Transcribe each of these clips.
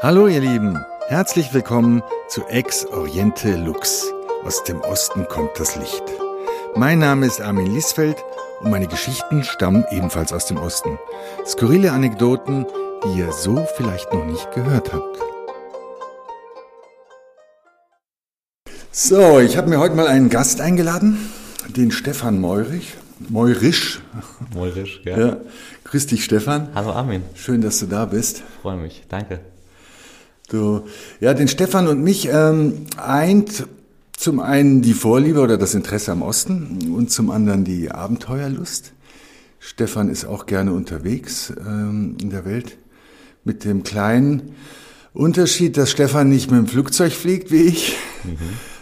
Hallo ihr Lieben, herzlich willkommen zu Ex Oriente Lux. Aus dem Osten kommt das Licht. Mein Name ist Armin Liesfeld und meine Geschichten stammen ebenfalls aus dem Osten. Skurrile Anekdoten, die ihr so vielleicht noch nicht gehört habt. So, ich habe mir heute mal einen Gast eingeladen, den Stefan Meurich. Meurisch. Meurisch, ja. ja. Grüß dich, Stefan. Hallo Armin. Schön, dass du da bist. Freue mich, danke. Du, ja, den Stefan und mich ähm, eint zum einen die Vorliebe oder das Interesse am Osten und zum anderen die Abenteuerlust. Stefan ist auch gerne unterwegs ähm, in der Welt mit dem kleinen Unterschied, dass Stefan nicht mit dem Flugzeug fliegt wie ich, mhm.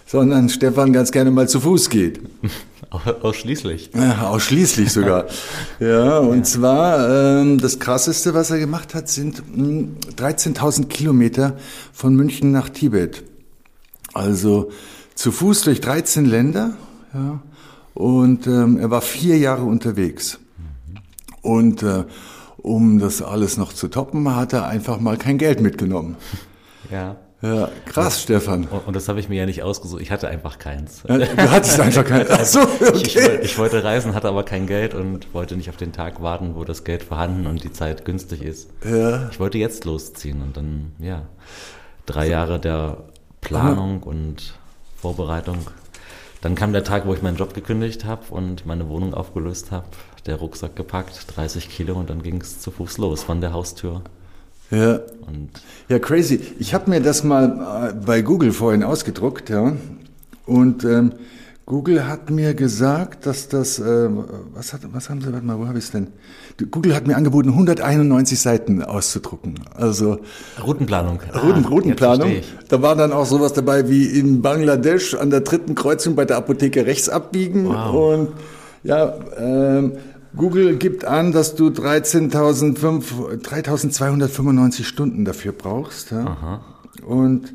sondern Stefan ganz gerne mal zu Fuß geht. Ausschließlich. Ja, ausschließlich sogar. ja, und ja. zwar ähm, das Krasseste, was er gemacht hat, sind 13.000 hm, Kilometer von München nach Tibet. Also zu Fuß durch 13 Länder. Ja, und ähm, er war vier Jahre unterwegs. Mhm. Und äh, um das alles noch zu toppen, hat er einfach mal kein Geld mitgenommen. Ja. Ja, krass, Stefan. Und das habe ich mir ja nicht ausgesucht. Ich hatte einfach keins. Ja, du hattest einfach keins. Ach so, okay. ich, ich, ich, wollte reisen, hatte aber kein Geld und wollte nicht auf den Tag warten, wo das Geld vorhanden und die Zeit günstig ist. Ja. Ich wollte jetzt losziehen und dann, ja, drei Jahre der Planung und Vorbereitung. Dann kam der Tag, wo ich meinen Job gekündigt habe und meine Wohnung aufgelöst habe, der Rucksack gepackt, 30 Kilo und dann ging es zu Fuß los von der Haustür ja. Und ja, crazy. Ich habe mir das mal äh, bei Google vorhin ausgedruckt, ja. Und ähm, Google hat mir gesagt, dass das, äh, was, hat, was haben sie, warte mal, wo habe ich es denn? Google hat mir angeboten, 191 Seiten auszudrucken. Also Routenplanung. Routen, ah, Routenplanung. Da war dann auch sowas dabei wie in Bangladesch an der dritten Kreuzung bei der Apotheke rechts abbiegen. Wow. Und ja, ähm, Google gibt an, dass du 13.295 Stunden dafür brauchst. Ja? Aha. Und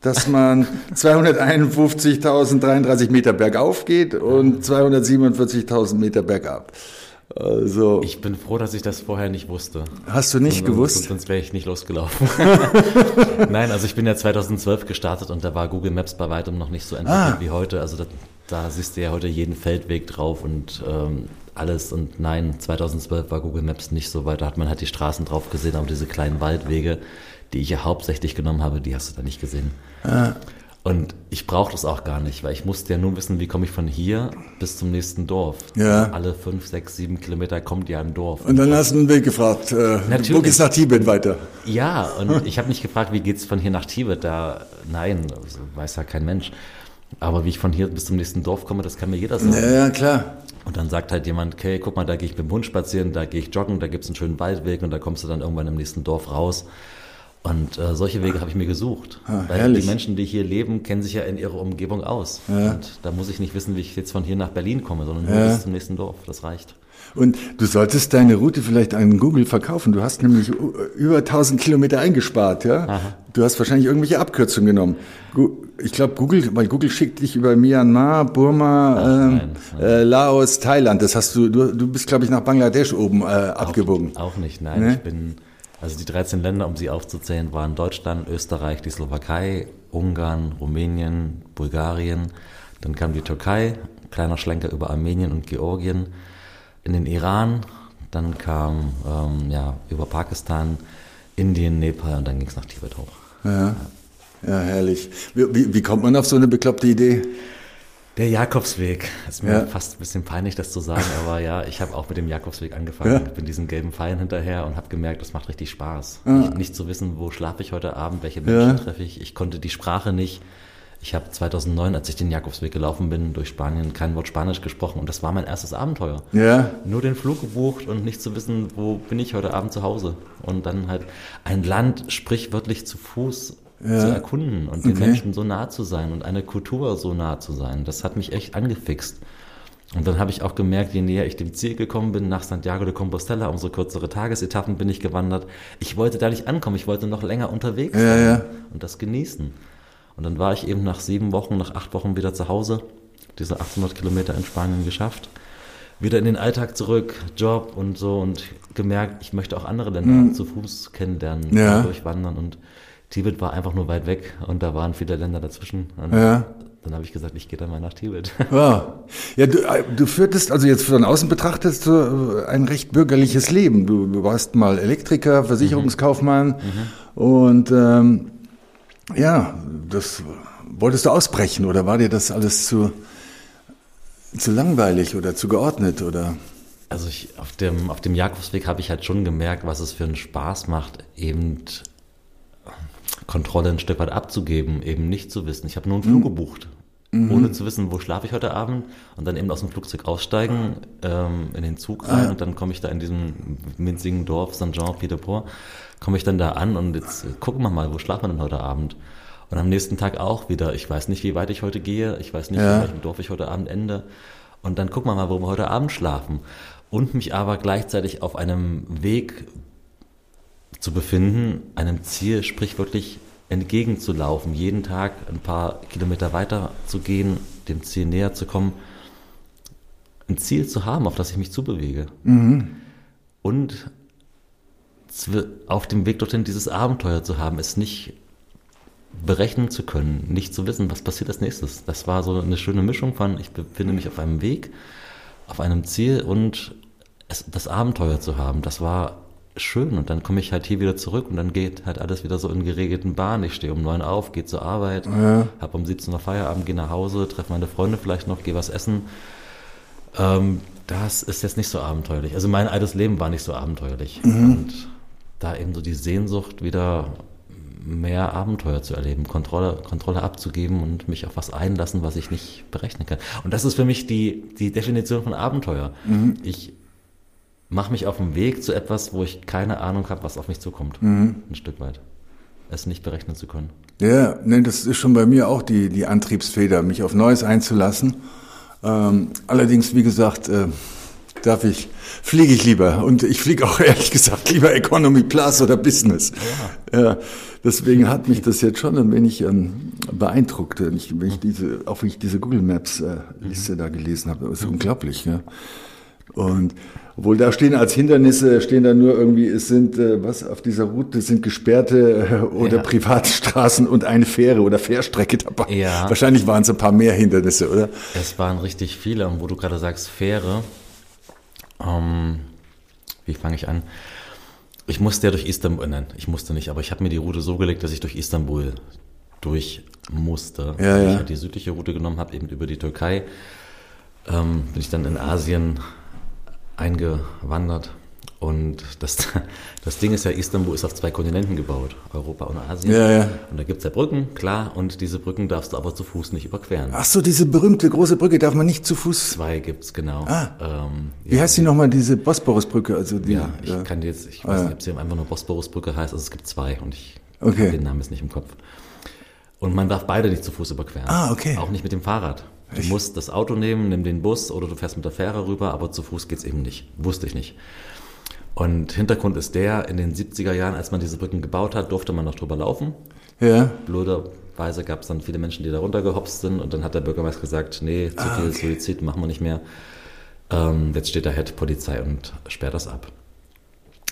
dass man 251.033 Meter bergauf geht und 247.000 Meter bergab. Also, ich bin froh, dass ich das vorher nicht wusste. Hast du nicht sonst, gewusst? Sonst wäre ich nicht losgelaufen. Nein, also ich bin ja 2012 gestartet und da war Google Maps bei weitem noch nicht so entwickelt ah. wie heute. Also da, da siehst du ja heute jeden Feldweg drauf und ähm, alles. Und nein, 2012 war Google Maps nicht so weit. Da hat man halt die Straßen drauf gesehen, aber diese kleinen Waldwege, die ich ja hauptsächlich genommen habe, die hast du da nicht gesehen. Ah. Und ich brauche das auch gar nicht, weil ich musste ja nur wissen, wie komme ich von hier bis zum nächsten Dorf. Ja. Also alle fünf, sechs, sieben Kilometer kommt ja ein Dorf. Und dann hast du einen Weg gefragt. Äh, Natürlich. Wo geht's nach Tibet weiter? Ja, und ich habe nicht gefragt, wie geht's von hier nach Tibet. Da, nein, weiß ja kein Mensch. Aber wie ich von hier bis zum nächsten Dorf komme, das kann mir jeder sagen. Ja, ja klar. Und dann sagt halt jemand, okay, guck mal, da gehe ich mit dem Hund spazieren, da gehe ich joggen, da gibt's einen schönen Waldweg und da kommst du dann irgendwann im nächsten Dorf raus. Und äh, solche Wege habe ich mir gesucht. Ah, weil herrlich. die Menschen, die hier leben, kennen sich ja in ihrer Umgebung aus. Ja. Und da muss ich nicht wissen, wie ich jetzt von hier nach Berlin komme, sondern nur ja. bis zum nächsten Dorf. Das reicht. Und du solltest deine Route vielleicht an Google verkaufen. Du hast nämlich über 1000 Kilometer eingespart, ja? Aha. Du hast wahrscheinlich irgendwelche Abkürzungen genommen. Ich glaube, Google, weil Google schickt dich über Myanmar, Burma, Ach, nein. Äh, Laos, Thailand. Das hast du, du, du bist, glaube ich, nach Bangladesch oben äh, abgebogen. Auch, auch nicht, nein. Ne? Ich bin, also die 13 Länder, um sie aufzuzählen, waren Deutschland, Österreich, die Slowakei, Ungarn, Rumänien, Bulgarien. Dann kam die Türkei, kleiner Schlenker über Armenien und Georgien in den Iran, dann kam ähm, ja, über Pakistan, Indien, Nepal und dann ging es nach Tibet hoch. Ja, ja herrlich. Wie, wie, wie, kommt man auf so eine bekloppte Idee? Der Jakobsweg. Ist mir ja. fast ein bisschen peinlich, das zu sagen, aber ja, ich habe auch mit dem Jakobsweg angefangen. Ja. Ich bin diesen gelben Pfeilen hinterher und habe gemerkt, das macht richtig Spaß. Ja. Nicht, nicht, zu wissen, wo schlafe ich heute Abend, welche Menschen treffe ich. Ich konnte die Sprache nicht. Ich habe 2009, als ich den Jakobsweg gelaufen bin, durch Spanien kein Wort Spanisch gesprochen und das war mein erstes Abenteuer. Ja. Nur den Flug gebucht und nicht zu wissen, wo bin ich heute Abend zu Hause. Und dann halt ein Land sprichwörtlich zu Fuß ja. zu erkunden und den okay. Menschen so nah zu sein und eine Kultur so nah zu sein. Das hat mich echt angefixt. Und dann habe ich auch gemerkt, je näher ich dem Ziel gekommen bin, nach Santiago de Compostela, umso kürzere Tagesetappen bin ich gewandert. Ich wollte da nicht ankommen, ich wollte noch länger unterwegs ja, sein ja. und das genießen. Und dann war ich eben nach sieben Wochen, nach acht Wochen wieder zu Hause, diese 800 Kilometer in Spanien geschafft. Wieder in den Alltag zurück, Job und so und gemerkt, ich möchte auch andere Länder mhm. zu Fuß kennenlernen, ja. durchwandern und Tibet war einfach nur weit weg und da waren viele Länder dazwischen. Und ja. Dann habe ich gesagt, ich gehe dann mal nach Tibet. Ja, ja du, äh, du führtest, also jetzt von außen betrachtest du äh, ein recht bürgerliches Leben. Du, du warst mal Elektriker, Versicherungskaufmann mhm. Mhm. und ähm, ja, das wolltest du ausbrechen oder war dir das alles zu, zu langweilig oder zu geordnet oder? Also ich, auf dem, auf dem Jakobsweg habe ich halt schon gemerkt, was es für einen Spaß macht, eben Kontrolle ein Stück weit abzugeben, eben nicht zu wissen. Ich habe nur einen Flug mhm. gebucht, mhm. ohne zu wissen, wo schlafe ich heute Abend und dann eben aus dem Flugzeug aussteigen, ähm, in den Zug rein ah. und dann komme ich da in diesem winzigen Dorf Saint-Jean-Pied-de-Port, komme ich dann da an und jetzt gucken wir mal, wo schlafen wir denn heute Abend? Und am nächsten Tag auch wieder, ich weiß nicht, wie weit ich heute gehe, ich weiß nicht, ja. in welchem Dorf ich heute Abend ende. Und dann gucken wir mal, wo wir heute Abend schlafen. Und mich aber gleichzeitig auf einem Weg zu befinden, einem Ziel sprichwörtlich entgegenzulaufen, jeden Tag ein paar Kilometer weiter zu gehen, dem Ziel näher zu kommen, ein Ziel zu haben, auf das ich mich zubewege. Mhm. Und auf dem Weg dorthin dieses Abenteuer zu haben, es nicht berechnen zu können, nicht zu wissen, was passiert als nächstes. Das war so eine schöne Mischung von, ich befinde mich auf einem Weg, auf einem Ziel und es, das Abenteuer zu haben. Das war schön und dann komme ich halt hier wieder zurück und dann geht halt alles wieder so in geregelten Bahnen. Ich stehe um neun auf, gehe zur Arbeit, ja. habe um 17 Uhr Feierabend, gehe nach Hause, treffe meine Freunde vielleicht noch, gehe was essen. Ähm, das ist jetzt nicht so abenteuerlich. Also mein altes Leben war nicht so abenteuerlich. Mhm. Und da eben so die Sehnsucht wieder mehr Abenteuer zu erleben, Kontrolle, Kontrolle abzugeben und mich auf was einlassen, was ich nicht berechnen kann. Und das ist für mich die, die Definition von Abenteuer. Mhm. Ich mache mich auf den Weg zu etwas, wo ich keine Ahnung habe, was auf mich zukommt. Mhm. Ein Stück weit. Es nicht berechnen zu können. Ja, nee, das ist schon bei mir auch die, die Antriebsfeder, mich auf Neues einzulassen. Ähm, allerdings, wie gesagt, äh, darf ich, fliege ich lieber. Und ich fliege auch ehrlich gesagt lieber Economy Plus oder Business. Ja. ja deswegen hat mich das jetzt schon ein wenig ähm, beeindruckt, wenn ich, wenn ich diese, auch wenn ich diese Google Maps äh, Liste mhm. da gelesen habe. Das ist mhm. unglaublich. Ja. Und obwohl da stehen als Hindernisse, stehen da nur irgendwie, es sind, äh, was auf dieser Route sind gesperrte äh, oder ja. Privatstraßen und eine Fähre oder Fährstrecke dabei. Ja. Wahrscheinlich waren es ein paar mehr Hindernisse, oder? Es waren richtig viele. Und wo du gerade sagst, Fähre, ähm, wie fange ich an? Ich musste ja durch Istanbul, nein, ich musste nicht, aber ich habe mir die Route so gelegt, dass ich durch Istanbul durch musste. Ja, ja. Ich halt die südliche Route genommen habe, eben über die Türkei. Ähm, bin ich dann in Asien eingewandert. Und das, das Ding ist ja, Istanbul ist auf zwei Kontinenten gebaut, Europa und Asien. Ja, ja. Und da gibt's ja Brücken, klar, und diese Brücken darfst du aber zu Fuß nicht überqueren. Ach so, diese berühmte große Brücke darf man nicht zu Fuß. Zwei gibt's genau. Ah. Ähm, Wie ja, heißt die nochmal, diese Bosporusbrücke? Also die, ja, ich ja. kann jetzt, ich weiß ah, nicht, ob sie einfach nur Bosporusbrücke heißt, also es gibt zwei und ich okay. habe den Namen jetzt nicht im Kopf. Und man darf beide nicht zu Fuß überqueren. Ah, okay. Auch nicht mit dem Fahrrad. Du musst das Auto nehmen, nimm den Bus oder du fährst mit der Fähre rüber, aber zu Fuß geht's eben nicht. Wusste ich nicht. Und Hintergrund ist der, in den 70er Jahren, als man diese Brücken gebaut hat, durfte man noch drüber laufen. Ja. Blöderweise gab es dann viele Menschen, die da runtergehopst sind und dann hat der Bürgermeister gesagt, nee, zu ah, viel okay. Suizid machen wir nicht mehr. Ähm, jetzt steht da halt Polizei und sperrt das ab.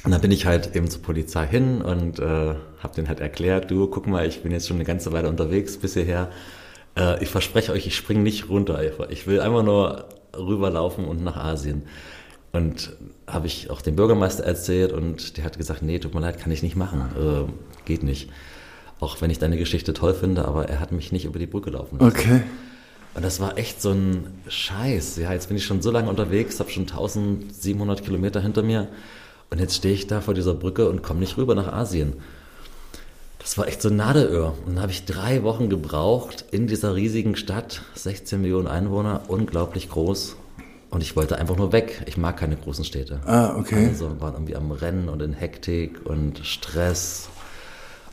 Und dann bin ich halt eben zur Polizei hin und äh, habe denen halt erklärt, du, guck mal, ich bin jetzt schon eine ganze Weile unterwegs bis hierher äh, ich verspreche euch, ich springe nicht runter. Ich will einfach nur rüberlaufen und nach Asien. Und habe ich auch dem Bürgermeister erzählt und der hat gesagt, nee, tut mir leid, kann ich nicht machen, äh, geht nicht. Auch wenn ich deine Geschichte toll finde, aber er hat mich nicht über die Brücke laufen lassen. Okay. Und das war echt so ein Scheiß. Ja, jetzt bin ich schon so lange unterwegs, habe schon 1700 Kilometer hinter mir und jetzt stehe ich da vor dieser Brücke und komme nicht rüber nach Asien. Das war echt so ein Nadelöhr. Und dann habe ich drei Wochen gebraucht in dieser riesigen Stadt, 16 Millionen Einwohner, unglaublich groß. Und ich wollte einfach nur weg. Ich mag keine großen Städte. Ah, okay. Also waren irgendwie am Rennen und in Hektik und Stress.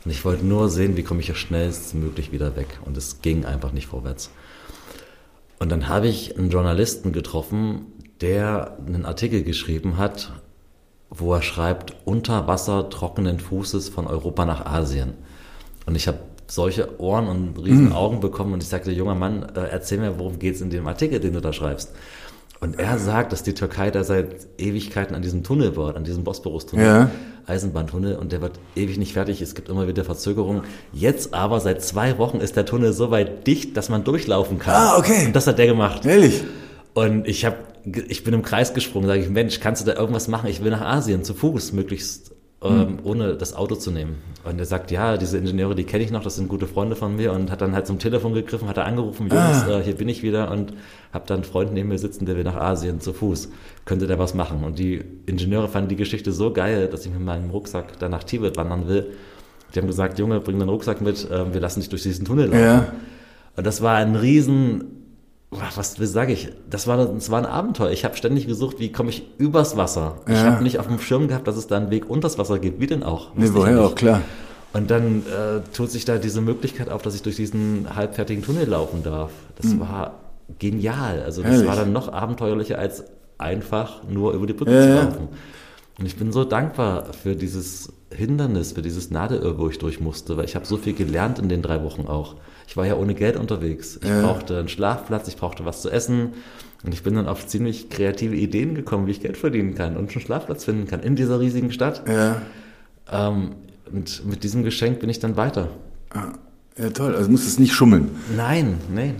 Und ich wollte nur sehen, wie komme ich ja schnellstmöglich wieder weg. Und es ging einfach nicht vorwärts. Und dann habe ich einen Journalisten getroffen, der einen Artikel geschrieben hat wo er schreibt, unter Wasser trockenen Fußes von Europa nach Asien. Und ich habe solche Ohren und riesen mhm. Augen bekommen und ich sagte, junger Mann, äh, erzähl mir, worum geht's in dem Artikel, den du da schreibst. Und er sagt, dass die Türkei da seit Ewigkeiten an diesem Tunnel baut, an diesem Bosporus-Tunnel. Ja. Eisenbahntunnel und der wird ewig nicht fertig. Es gibt immer wieder Verzögerungen. Jetzt aber seit zwei Wochen ist der Tunnel so weit dicht, dass man durchlaufen kann. Ah, okay. Und das hat der gemacht. Ehrlich? Und ich habe, ich bin im Kreis gesprungen, sage ich, Mensch, kannst du da irgendwas machen? Ich will nach Asien zu Fuß, möglichst ähm, ohne das Auto zu nehmen. Und er sagt, ja, diese Ingenieure, die kenne ich noch, das sind gute Freunde von mir und hat dann halt zum Telefon gegriffen, hat er angerufen, Jungs, Ah. äh, hier bin ich wieder und habe dann einen Freund neben mir sitzen, der will nach Asien zu Fuß. Könnte der was machen? Und die Ingenieure fanden die Geschichte so geil, dass ich mit meinem Rucksack dann nach Tibet wandern will. Die haben gesagt, Junge, bring deinen Rucksack mit, ähm, wir lassen dich durch diesen Tunnel laufen. Ja. Und das war ein riesen, was sage ich, das war, das war ein Abenteuer. Ich habe ständig gesucht, wie komme ich übers Wasser. Ich Ja. habe nicht auf dem Schirm gehabt, dass es da einen Weg unters Wasser gibt. Wie denn auch? Nee, woher auch, klar. Und dann äh, tut sich da diese Möglichkeit auf, dass ich durch diesen halbfertigen Tunnel laufen darf. Das war genial. Also das. Herrlich. war dann noch abenteuerlicher als einfach nur über die Brücke Ja, zu ja. laufen. Und ich bin so dankbar für dieses Hindernis, für dieses Nadelöhr, wo ich durch musste, weil ich habe so viel gelernt in den drei Wochen auch. Ich war ja ohne Geld unterwegs. Ich Ja. brauchte einen Schlafplatz, ich brauchte was zu essen. Und ich bin dann auf ziemlich kreative Ideen gekommen, wie ich Geld verdienen kann und einen Schlafplatz finden kann in dieser riesigen Stadt. Ja. Ähm, und mit diesem Geschenk bin ich dann weiter. Ja, toll. Also musstest nicht schummeln. Nein, nein.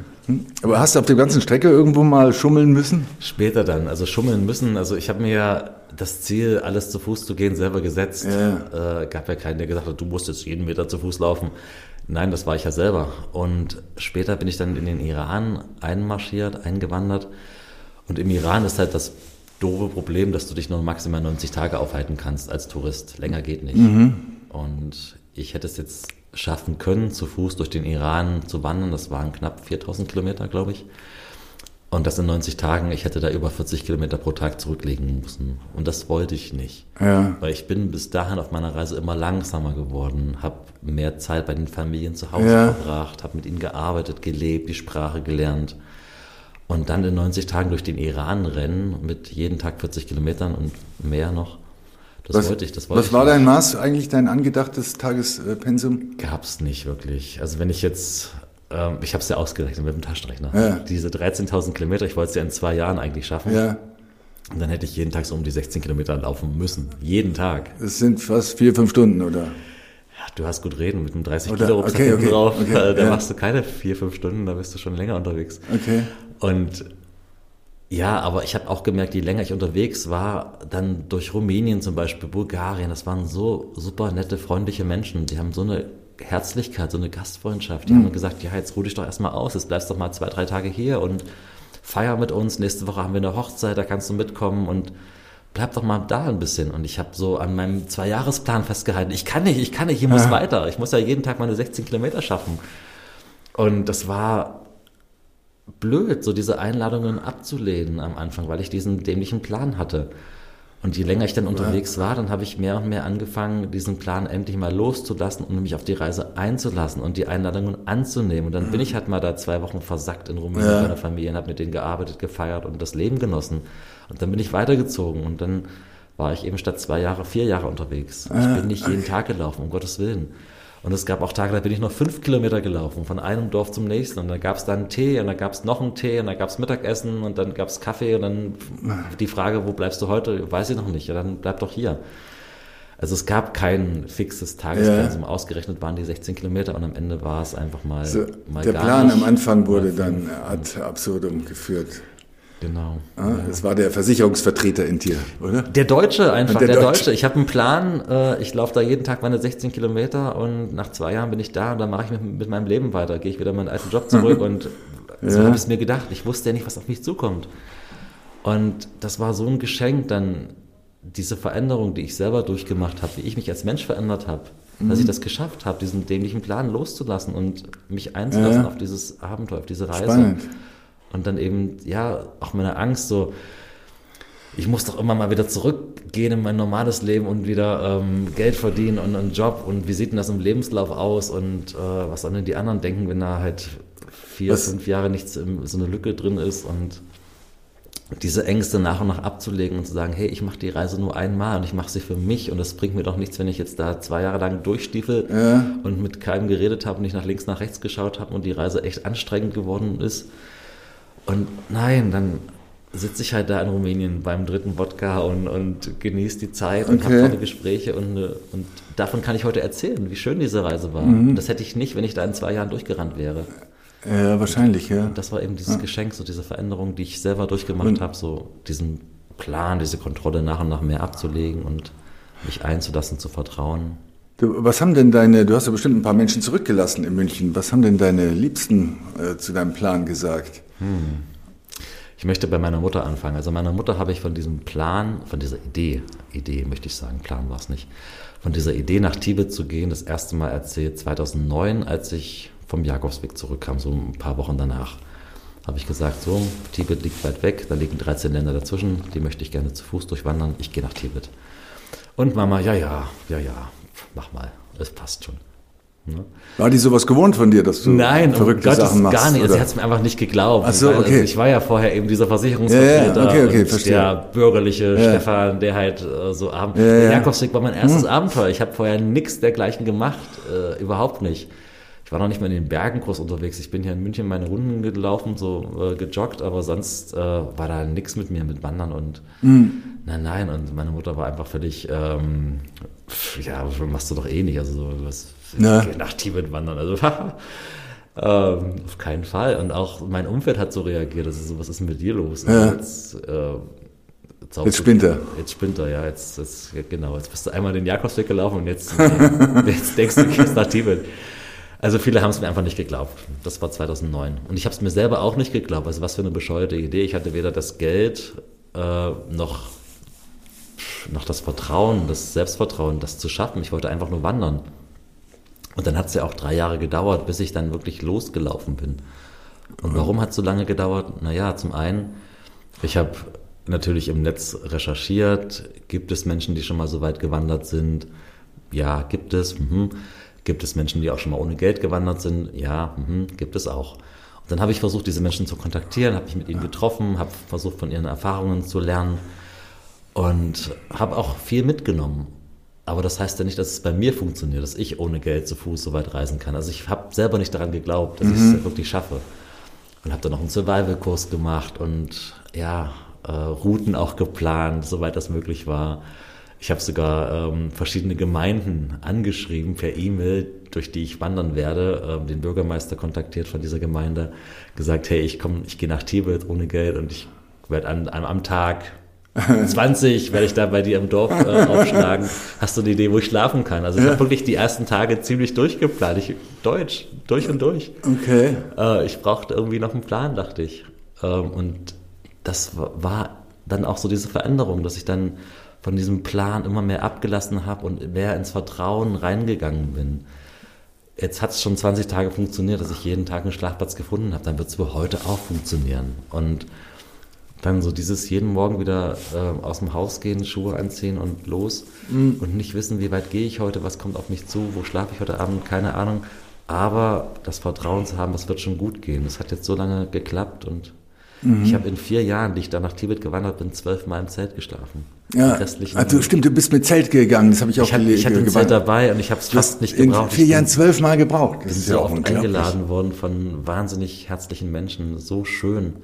Aber hast du auf der ganzen Strecke irgendwo mal schummeln müssen? Später dann, also schummeln müssen. Also ich habe mir ja das Ziel, alles zu Fuß zu gehen, selber gesetzt. Ja. Äh, gab ja keinen, der gesagt hat, du musst jetzt jeden Meter zu Fuß laufen. Nein, das war ich ja selber. Und später bin ich dann in den Iran einmarschiert, eingewandert. Und im Iran ist halt das doofe Problem, dass du dich nur maximal 90 Tage aufhalten kannst als Tourist. Länger geht nicht. Und ich hätte es jetzt schaffen können, zu Fuß durch den Iran zu wandern. Das waren knapp 4000 Kilometer, glaube ich. Und das in 90 Tagen. Ich hätte da über 40 Kilometer pro Tag zurücklegen müssen. Und das wollte ich nicht. Ja. Weil ich bin bis dahin auf meiner Reise immer langsamer geworden, habe mehr Zeit bei den Familien zu Hause Ja. verbracht, habe mit ihnen gearbeitet, gelebt, die Sprache gelernt. Und dann in 90 Tagen durch den Iran rennen mit jeden Tag 40 Kilometern und mehr noch. Das Was, wollte ich. Das wollte was ich war nicht. dein Maß, eigentlich dein angedachtes Tagespensum? Gab's nicht wirklich. Also wenn ich jetzt, ähm, ich habe es ja ausgerechnet mit dem Taschenrechner. Ja. Diese 13.000 Kilometer, ich wollte es ja in zwei Jahren eigentlich schaffen. Ja. Und dann hätte ich jeden Tag so um die 16 Kilometer laufen müssen. Jeden Tag. Das sind fast vier, fünf Stunden, oder? Du hast gut reden mit einem 30 Oder- Kilo Rucksack okay, okay, drauf. okay, äh, da ja. machst du keine vier, fünf Stunden, da bist du schon länger unterwegs. Okay. Und ja, aber ich habe auch gemerkt, je länger ich unterwegs war, dann durch Rumänien zum Beispiel, Bulgarien, das waren so super nette, freundliche Menschen. Die haben so eine Herzlichkeit, so eine Gastfreundschaft. Die haben gesagt, ja, jetzt ruh dich doch erstmal aus, jetzt bleibst doch mal zwei, drei Tage hier und feier mit uns. Nächste Woche haben wir eine Hochzeit, da kannst du mitkommen und bleib doch mal da ein bisschen. Und ich habe so an meinem Zweijahresplan festgehalten. Ich kann nicht, ich kann nicht, ich muss Ja. weiter. Ich muss ja jeden Tag meine 16 Kilometer schaffen. Und das war blöd, so diese Einladungen abzulehnen am Anfang, weil ich diesen dämlichen Plan hatte. Und je länger ich dann unterwegs war, dann habe ich mehr und mehr angefangen, diesen Plan endlich mal loszulassen und mich auf die Reise einzulassen und die Einladungen anzunehmen. Und dann bin ich halt mal da zwei Wochen versackt in Rumänien Ja. bei einer Familie und habe mit denen gearbeitet, gefeiert und das Leben genossen. Und dann bin ich weitergezogen und dann war ich eben statt zwei Jahre vier Jahre unterwegs. Ich bin nicht jeden Tag gelaufen, um Gottes Willen. Und es gab auch Tage, da bin ich noch fünf Kilometer gelaufen, von einem Dorf zum nächsten. Und dann gab es dann Tee und dann gab es noch einen Tee und dann gab es Mittagessen und dann gab es Kaffee und dann die Frage, wo bleibst du heute, weiß ich noch nicht. Ja, dann bleib doch hier. Also es gab kein fixes Tagespensum. Ausgerechnet waren die 16 Kilometer und am Ende war es einfach mal, So, mal der gar Plan nicht. am Anfang wurde dann ad absurdum geführt. Genau. Ja, Es war der Versicherungsvertreter in dir, oder? Der Deutsche einfach, Der der, Deutsche. Deutsche. Ich habe einen Plan, äh, ich laufe da jeden Tag meine 16 Kilometer und nach zwei Jahren bin ich da und dann mache ich mit, mit meinem Leben weiter. Gehe ich wieder in meinen alten Job zurück und so Ja. habe ich es mir gedacht. Ich wusste ja nicht, was auf mich zukommt. Und das war so ein Geschenk, dann diese Veränderung, die ich selber durchgemacht habe, wie ich mich als Mensch verändert habe, dass Mhm. ich das geschafft habe, diesen dämlichen Plan loszulassen und mich einzulassen Ja. auf dieses Abenteuer, auf diese Reise. Spannend. Und dann eben, ja, auch meine Angst so, ich muss doch immer mal wieder zurückgehen in mein normales Leben und wieder ähm, Geld verdienen und einen Job und wie sieht denn das im Lebenslauf aus und äh, was sollen denn die anderen denken, wenn da halt vier, Was- fünf Jahre nichts, so eine Lücke drin ist und diese Ängste nach und nach abzulegen und zu sagen, hey, ich mache die Reise nur einmal und ich mache sie für mich und das bringt mir doch nichts, wenn ich jetzt da zwei Jahre lang durchstiefel Ja. und mit keinem geredet habe und nicht nach links, nach rechts geschaut habe und die Reise echt anstrengend geworden ist. Und nein, dann sitze ich halt da in Rumänien beim dritten Wodka und, und genieße die Zeit und habe tolle Gespräche und, und davon kann ich heute erzählen, wie schön diese Reise war. Mhm. Das hätte ich nicht, wenn ich da in zwei Jahren durchgerannt wäre. Ja, wahrscheinlich, ja. Und das war eben dieses ja. Geschenk, so diese Veränderung, die ich selber durchgemacht habe, so diesen Plan, diese Kontrolle nach und nach mehr abzulegen und mich einzulassen, zu vertrauen. Du, was haben denn deine, du hast ja bestimmt ein paar Menschen zurückgelassen in München, was haben denn deine Liebsten äh, zu deinem Plan gesagt? Hm. Ich möchte bei meiner Mutter anfangen. Also meiner Mutter habe ich von diesem Plan, von dieser Idee, Idee möchte ich sagen, Plan war es nicht, von dieser Idee nach Tibet zu gehen, das erste Mal erzählt 2009, als ich vom Jakobsweg zurückkam, so ein paar Wochen danach. Habe ich gesagt, so, Tibet liegt weit weg, da liegen 13 Länder dazwischen, die möchte ich gerne zu Fuß durchwandern, ich gehe nach Tibet. Und Mama, ja, ja, ja, ja, mach mal, es passt schon. Ne? War die sowas gewohnt von dir, dass du Nein, verrückte um Sachen machst? gar nicht. Also sie hat es mir einfach nicht geglaubt. Ach so, okay. Also ich war ja vorher eben dieser Versicherungsvertreter. Ja, ja, okay, okay, verstehe. Der bürgerliche ja. Stefan, der halt äh, so abend. Ja, ja. Jakobsweg war mein erstes hm. Abenteuer. Ich habe vorher nichts dergleichen gemacht, äh, überhaupt nicht. Ich war noch nicht mal in den Bergen groß unterwegs. Ich bin hier in München meine Runden gelaufen, so äh, gejoggt, aber sonst äh, war da nichts mit mir, mit Wandern und mhm. nein, nein. Und meine Mutter war einfach völlig, ähm, ja, machst du doch eh nicht. Also so, was, ja. nach Tibet wandern. Also ähm, auf keinen Fall. Und auch mein Umfeld hat so reagiert. Ist so, was ist denn mit dir los? Ja. Jetzt, äh, Jetzt, jetzt spinnt er. Jetzt spinnt er, ja. Jetzt, jetzt, genau. Jetzt bist du einmal den Jakobsweg gelaufen und jetzt, jetzt denkst du, du gehst nach Tibet. Also viele haben es mir einfach nicht geglaubt. Das war 2009. Und ich habe es mir selber auch nicht geglaubt. Also was für eine bescheuerte Idee. Ich hatte weder das Geld äh, noch, noch das Vertrauen, das Selbstvertrauen, das zu schaffen. Ich wollte einfach nur wandern. Und dann hat es ja auch drei Jahre gedauert, bis ich dann wirklich losgelaufen bin. Und warum hat es so lange gedauert? Naja, zum einen, ich habe natürlich im Netz recherchiert. Gibt es Menschen, die schon mal so weit gewandert sind? Ja, gibt es. Mhm. Gibt es Menschen, die auch schon mal ohne Geld gewandert sind? Ja, mhm, gibt es auch. Und dann habe ich versucht, diese Menschen zu kontaktieren, habe mich mit ihnen getroffen, habe versucht, von ihren Erfahrungen zu lernen und habe auch viel mitgenommen. Aber das heißt ja nicht, dass es bei mir funktioniert, dass ich ohne Geld zu Fuß so weit reisen kann. Also ich habe selber nicht daran geglaubt, dass mhm. ich es wirklich schaffe. Und habe dann noch einen Survival-Kurs gemacht und ja, äh, Routen auch geplant, soweit das möglich war. Ich habe sogar ähm, verschiedene Gemeinden angeschrieben per E-Mail, durch die ich wandern werde, ähm, den Bürgermeister kontaktiert von dieser Gemeinde, gesagt, hey, ich komme, ich gehe nach Tibet ohne Geld und ich werde an, am Tag 20 werde ich da bei dir im Dorf äh, aufschlagen. Hast du eine Idee, wo ich schlafen kann? Also ich ja. habe wirklich die ersten Tage ziemlich durchgeplant. Ich, Deutsch, durch und durch. Okay. Äh, ich brauchte irgendwie noch einen Plan, dachte ich. Ähm, und das war dann auch so diese Veränderung, dass ich dann von diesem Plan immer mehr abgelassen habe und mehr ins Vertrauen reingegangen bin. Jetzt hat es schon 20 Tage funktioniert, dass ich jeden Tag einen Schlafplatz gefunden habe. Dann wird es wohl heute auch funktionieren. Und dann so dieses jeden Morgen wieder äh, aus dem Haus gehen, Schuhe anziehen und los mhm. und nicht wissen, wie weit gehe ich heute, was kommt auf mich zu, wo schlafe ich heute Abend, keine Ahnung. Aber das Vertrauen zu haben, das wird schon gut gehen. Das hat jetzt so lange geklappt und mhm. ich habe in vier Jahren, die ich dann nach Tibet gewandert bin, zwölfmal im Zelt geschlafen. Ja, also stimmt, du bist mit Zelt gegangen, das habe ich auch ich Ich hatte ein Zelt dabei und ich habe es fast nicht gebraucht. In vier Jahren zwölfmal gebraucht. Das bin ist so ja oft eingeladen worden von wahnsinnig herzlichen Menschen, so schön.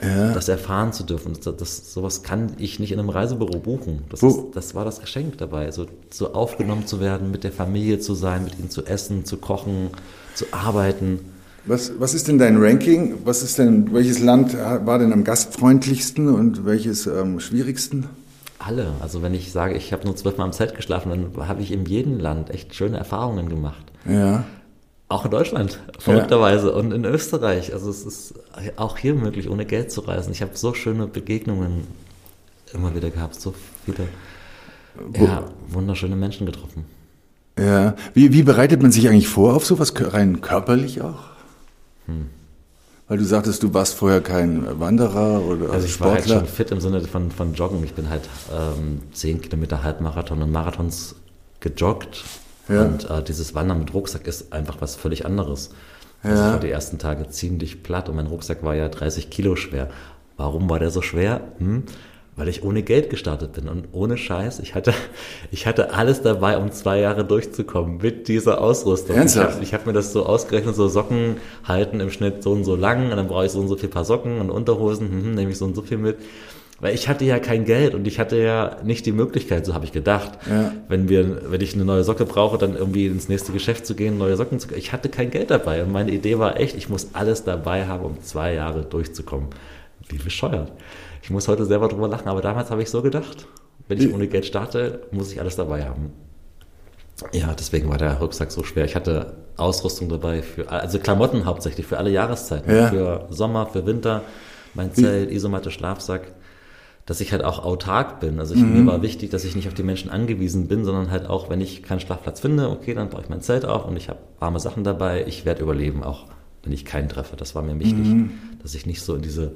Ja. Das erfahren zu dürfen, das, das, sowas kann ich nicht in einem Reisebüro buchen. Das, ist, das war das Geschenk dabei, so, so aufgenommen zu werden, mit der Familie zu sein, mit ihnen zu essen, zu kochen, zu arbeiten. Was, was ist denn dein Ranking? Was ist denn, welches Land war denn am gastfreundlichsten und welches am ähm, schwierigsten? Alle. Also wenn ich sage, ich habe nur zwölfmal am Zelt geschlafen, dann habe ich in jedem Land echt schöne Erfahrungen gemacht. Ja. Auch in Deutschland, verrückterweise. Ja. Und in Österreich. Also es ist auch hier möglich, ohne Geld zu reisen. Ich habe so schöne Begegnungen immer wieder gehabt, so viele ja, wunderschöne Menschen getroffen. Ja. Wie, wie bereitet man sich eigentlich vor auf sowas, rein körperlich auch? Hm. Weil du sagtest, du warst vorher kein Wanderer oder also ich Sportler. war halt schon fit im Sinne von, von Joggen. Ich bin halt ähm, 10 Kilometer Halbmarathon und Marathons gejoggt. Ja. Und äh, dieses Wandern mit Rucksack ist einfach was völlig anderes. Also ja. ich war die ersten Tage ziemlich platt und mein Rucksack war ja 30 Kilo schwer. Warum war der so schwer? Hm? weil ich ohne Geld gestartet bin und ohne Scheiß. Ich hatte, ich hatte alles dabei, um zwei Jahre durchzukommen mit dieser Ausrüstung. Ernsthaft? Ich habe hab mir das so ausgerechnet, so Socken halten im Schnitt so und so lang und dann brauche ich so und so viel Paar Socken und Unterhosen, hm, nehme ich so und so viel mit. Weil ich hatte ja kein Geld und ich hatte ja nicht die Möglichkeit, so habe ich gedacht, Ja. wenn wir, wenn ich eine neue Socke brauche, dann irgendwie ins nächste Geschäft zu gehen, neue Socken zu Ich hatte kein Geld dabei und meine Idee war echt, ich muss alles dabei haben, um zwei Jahre durchzukommen. Wie bescheuert. Ich muss heute selber drüber lachen, aber damals habe ich so gedacht. Wenn ich ohne Geld starte, muss ich alles dabei haben. Ja, deswegen war der Rucksack so schwer. Ich hatte Ausrüstung dabei für, also Klamotten hauptsächlich für alle Jahreszeiten. Ja. Für Sommer, für Winter, mein Zelt, Isomatte, Schlafsack. Dass ich halt auch autark bin. Also ich, mir war wichtig, dass ich nicht auf die Menschen angewiesen bin, sondern halt auch, wenn ich keinen Schlafplatz finde, okay, dann baue ich mein Zelt auf und ich habe warme Sachen dabei. Ich werde überleben, auch wenn ich keinen treffe. Das war mir wichtig, dass ich nicht so in diese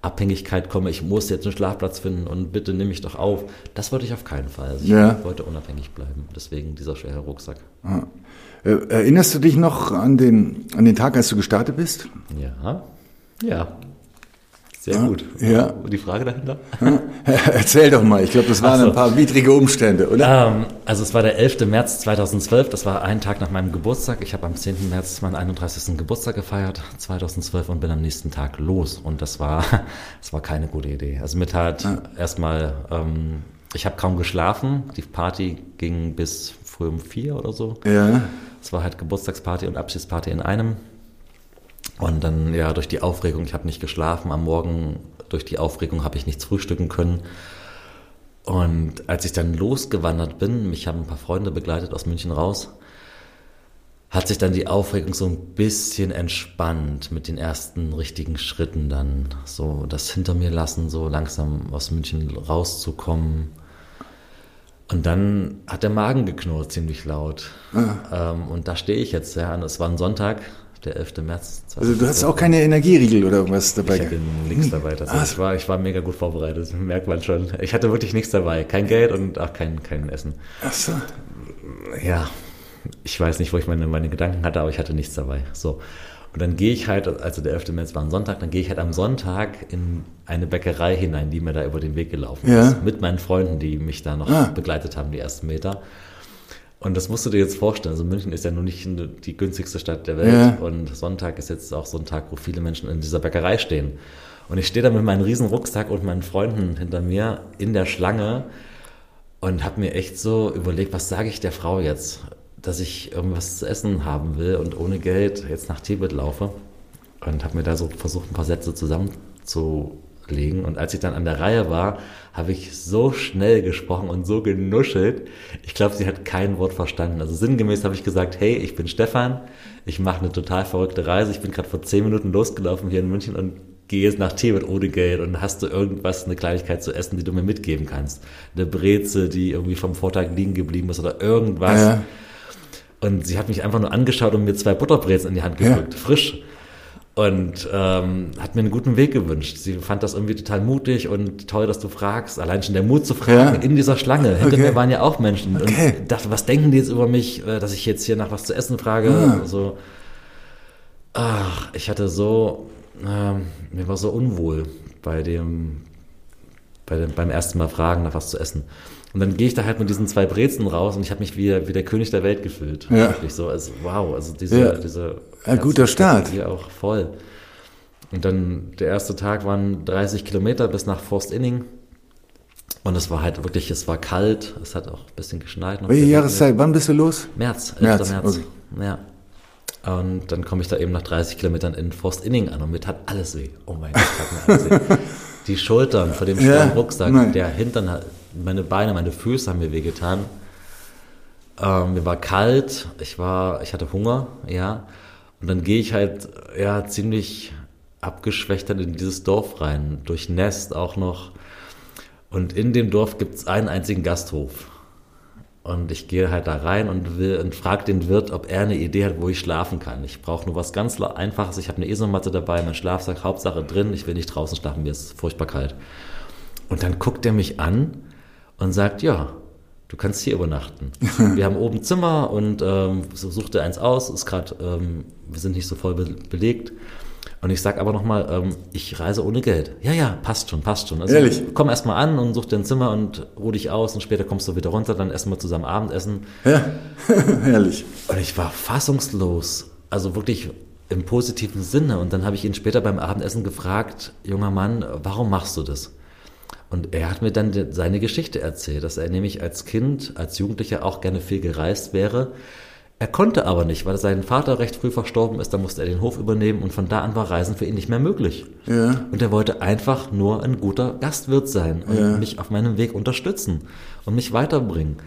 Abhängigkeit komme, ich muss jetzt einen Schlafplatz finden und bitte nimm mich doch auf. Das wollte ich auf keinen Fall. Also ich Ja. wollte unabhängig bleiben. Deswegen dieser schwere Rucksack. Äh, Erinnerst du dich noch an den, an den Tag, als du gestartet bist? Ja, ja. Sehr gut. ja. Und die Frage dahinter? Erzähl doch mal, ich glaube, das waren so. ein paar widrige Umstände, oder? Ähm, also es war der 11. März 2012, das war ein Tag nach meinem Geburtstag. Ich habe am 10. März meinen 31. Geburtstag gefeiert, 2012, und bin am nächsten Tag los. Und das war, das war keine gute Idee. Also mit halt erstmal, ähm, ich habe kaum geschlafen. Die Party ging bis früh um vier oder so. Ja. Es war halt Geburtstagsparty und Abschiedsparty in einem. Und dann, ja, durch die Aufregung, ich habe nicht geschlafen. Am Morgen, durch die Aufregung, habe ich nichts frühstücken können. Und als ich dann losgewandert bin, mich haben ein paar Freunde begleitet aus München raus, hat sich dann die Aufregung so ein bisschen entspannt mit den ersten richtigen Schritten dann. So das hinter mir lassen, so langsam aus München rauszukommen. Und dann hat der Magen geknurrt ziemlich laut. Ähm, und da stehe ich jetzt, ja. Und es war ein Sonntag, der 11. März. Also du hast auch keine Energieriegel oder was dabei? Ich hatte nichts dabei. Das ich, war, ich war mega gut vorbereitet, das merkt man schon. Ich hatte wirklich nichts dabei. Kein Geld und auch kein, kein Essen. Ach so. Ja, ich weiß nicht, wo ich meine, meine Gedanken hatte, aber ich hatte nichts dabei. So. Und dann gehe ich halt, also der 11. März war ein Sonntag, dann gehe ich halt am Sonntag in eine Bäckerei hinein, die mir da über den Weg gelaufen Ja. ist. Mit meinen Freunden, die mich da noch Ah. begleitet haben, die ersten Meter. Und das musst du dir jetzt vorstellen. Also München ist ja nun nicht die günstigste Stadt der Welt. Ja. Und Sonntag ist jetzt auch so ein Tag, wo viele Menschen in dieser Bäckerei stehen. Und ich stehe da mit meinem riesen Rucksack und meinen Freunden hinter mir in der Schlange und habe mir echt so überlegt, was sage ich der Frau jetzt, dass ich irgendwas zu essen haben will und ohne Geld jetzt nach Tibet laufe. Und habe mir da so versucht, ein paar Sätze zusammenzulegen. Und als ich dann an der Reihe war, habe ich so schnell gesprochen und so genuschelt. Ich glaube, sie hat kein Wort verstanden. Also sinngemäß habe ich gesagt, hey, ich bin Stefan, ich mache eine total verrückte Reise. Ich bin gerade vor zehn Minuten losgelaufen hier in München und gehe jetzt nach Tibet ohne Geld und hast du irgendwas, eine Kleinigkeit zu essen, die du mir mitgeben kannst. Eine Breze, die irgendwie vom Vortag liegen geblieben ist oder irgendwas. Ja. Und sie hat mich einfach nur angeschaut und mir zwei Butterbrezen in die Hand Ja. gedrückt, frisch. Und ähm, hat mir einen guten Weg gewünscht. Sie fand das irgendwie total mutig und toll, dass du fragst. Allein schon der Mut zu fragen Ja. in dieser Schlange. Hinter Okay. mir waren ja auch Menschen. Okay. Und dachte, was denken die jetzt über mich, äh, dass ich jetzt hier nach was zu essen frage? Ah. So. Ach, ich hatte so, ähm, mir war so unwohl bei dem, bei dem, beim ersten Mal fragen nach was zu essen. Und dann gehe ich da halt mit diesen zwei Brezen raus und ich habe mich wie, wie der König der Welt gefühlt. Ja. Wirklich so, also wow, also diese, Ja. diese Ein guter Start. Hier auch voll. Und dann der erste Tag waren 30 Kilometer bis nach Forstinning. Und es war halt wirklich, es war kalt, es hat auch ein bisschen geschneit. Welche. Jahreszeit? Wann bist du los? März, 11. März, März. okay. Ja. Und dann komme ich da eben nach 30 Kilometern in Forstinning an und mir tat alles weh. Oh mein Gott, tat mir alles weh. Die Schultern vor dem Ja, schweren Rucksack, nein. der Hintern, hat- meine Beine, meine Füße haben mir wehgetan. Ähm, mir war kalt, ich war, ich hatte Hunger, ja. Und dann gehe ich halt, ja, ziemlich abgeschwächt dann in dieses Dorf rein, durchnässt auch noch. Und in dem Dorf gibt es einen einzigen Gasthof. Und ich gehe halt da rein und, und frage den Wirt, ob er eine Idee hat, wo ich schlafen kann. Ich brauche nur was ganz Einfaches. Ich habe eine Isomatte dabei, mein Schlafsack, Hauptsache drin. Ich will nicht draußen schlafen, mir ist furchtbar kalt. Und dann guckt er mich an und sagt, ja, du kannst hier übernachten. Wir haben oben Zimmer und ähm, so sucht er eins aus. Ist gerade, ähm, wir sind nicht so voll be belegt. Und ich sag aber nochmal, ähm, ich reise ohne Geld. Ja, ja, passt schon, passt schon. Also Ehrlich? komm erstmal an und such dir ein Zimmer und ruh dich aus und später kommst du wieder runter, dann essen wir zusammen Abendessen. Ja, herrlich. Und ich war fassungslos. Also wirklich im positiven Sinne. Und dann habe ich ihn später beim Abendessen gefragt, junger Mann, warum machst du das? Und er hat mir dann seine Geschichte erzählt, dass er nämlich als Kind, als Jugendlicher auch gerne viel gereist wäre, er konnte aber nicht, weil sein Vater recht früh verstorben ist, da musste er den Hof übernehmen und von da an war Reisen für ihn nicht mehr möglich. Ja. Und er wollte einfach nur ein guter Gastwirt sein und ja. mich auf meinem Weg unterstützen und mich weiterbringen.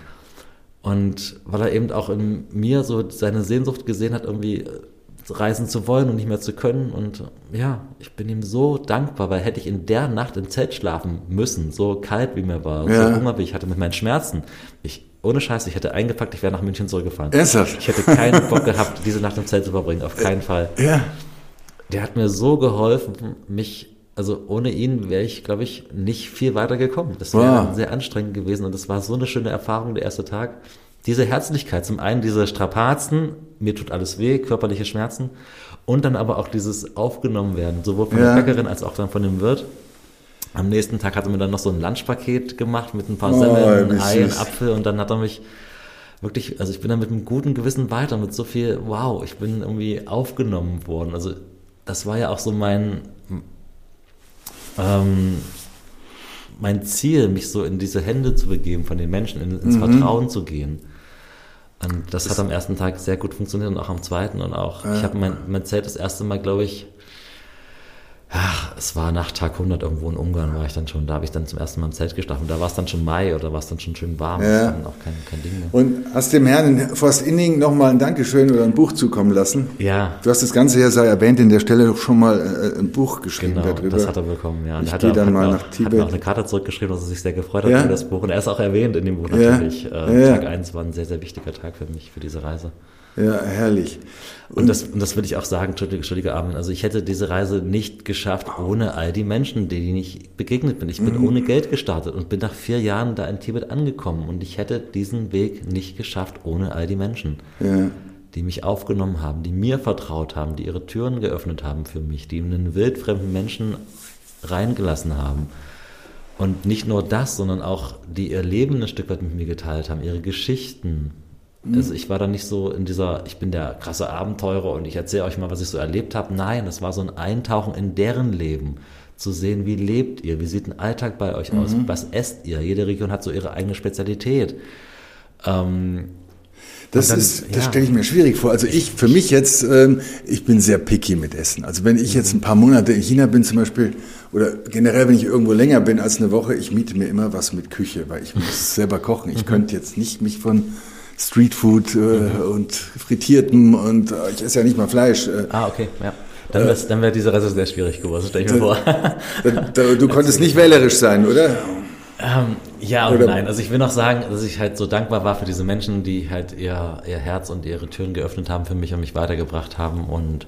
Und weil er eben auch in mir so seine Sehnsucht gesehen hat, irgendwie reisen zu wollen und nicht mehr zu können. Und ja, ich bin ihm so dankbar, weil hätte ich in der Nacht im Zelt schlafen müssen, so kalt wie mir war, ja. so Hunger wie ich hatte mit meinen Schmerzen, ich ohne Scheiß, ich hätte eingepackt, ich wäre nach München zurückgefahren. Ernsthaft? Ich hätte keinen Bock gehabt, diese Nacht im Zelt zu verbringen, auf keinen Fall. Ja. Der hat mir so geholfen, mich, also ohne ihn wäre ich, glaube ich, nicht viel weiter gekommen. Das wäre wow. sehr anstrengend gewesen und das war so eine schöne Erfahrung, der erste Tag. Diese Herzlichkeit, zum einen diese Strapazen, mir tut alles weh, körperliche Schmerzen und dann aber auch dieses aufgenommen werden, sowohl von ja. der Bäckerin als auch dann von dem Wirt. Am nächsten Tag hat er mir dann noch so ein Lunchpaket gemacht mit ein paar oh, Semmeln, Ei und Apfel und dann hat er mich wirklich, also ich bin dann mit einem guten Gewissen weiter, mit so viel, wow, ich bin irgendwie aufgenommen worden. Also das war ja auch so mein, ähm, mein Ziel, mich so in diese Hände zu begeben von den Menschen, in, ins mhm. Vertrauen zu gehen. Und das, das, hat am ersten Tag sehr gut funktioniert und auch am zweiten und auch, ja. ich habe mein, mein Zelt das erste Mal, glaube ich, es war nach Tag 100 irgendwo in Ungarn, war ich dann schon, da habe ich dann zum ersten Mal im Zelt geschlafen. Da war es dann schon Mai oder war es dann schon schön warm. Ja. Dann auch kein, kein Ding mehr. Und hast dem Herrn in Forst Inning nochmal ein Dankeschön oder ein Buch zukommen lassen? Ja. Du hast das Ganze ja sei erwähnt, in der Stelle doch schon mal äh, ein Buch geschrieben genau, darüber. das hat er bekommen, ja. Und ich hat gehe dann hat mal auch, nach Tibet. Hat mir auch eine Karte zurückgeschrieben, dass er sich sehr gefreut hat ja? über das Buch. Und er ist auch erwähnt in dem Buch natürlich. Ja. Äh, ja. Tag 1 war ein sehr, sehr wichtiger Tag für mich, für diese Reise. Ja, herrlich. Und, und, das, und das will ich auch sagen, Entschuldige, Entschuldige Armin, also ich hätte diese Reise nicht geschafft ohne all die Menschen, denen ich begegnet bin. Ich bin mhm. ohne Geld gestartet und bin nach vier Jahren da in Tibet angekommen und ich hätte diesen Weg nicht geschafft ohne all die Menschen. Ja. Die mich aufgenommen haben, die mir vertraut haben, die ihre Türen geöffnet haben für mich, die einen wildfremden Menschen reingelassen haben. Und nicht nur das, sondern auch die ihr Leben ein Stück weit mit mir geteilt haben, ihre Geschichten, also ich war da nicht so in dieser, ich bin der krasse Abenteurer und ich erzähle euch mal, was ich so erlebt habe. Nein, es war so ein Eintauchen in deren Leben. Zu sehen, wie lebt ihr, wie sieht ein Alltag bei euch aus, mhm. was esst ihr. Jede Region hat so ihre eigene Spezialität. Ähm, das dann, ist, das ja. stelle ich mir schwierig vor. Also ich, für mich jetzt, ähm, ich bin sehr picky mit Essen. Also wenn ich jetzt ein paar Monate in China bin zum Beispiel, oder generell, wenn ich irgendwo länger bin als eine Woche, ich miete mir immer was mit Küche, weil ich muss selber kochen. Ich mhm. könnte jetzt nicht mich von Streetfood äh, mhm. und Frittierten und äh, ich esse ja nicht mal Fleisch. Äh. Ah, okay, ja. Dann wäre dann wär diese Reise sehr schwierig geworden, stell ich mir vor. du konntest nicht wählerisch sein, oder? Ähm, ja und oder? nein. Also ich will noch sagen, dass ich halt so dankbar war für diese Menschen, die halt ihr, ihr Herz und ihre Türen geöffnet haben für mich und mich weitergebracht haben und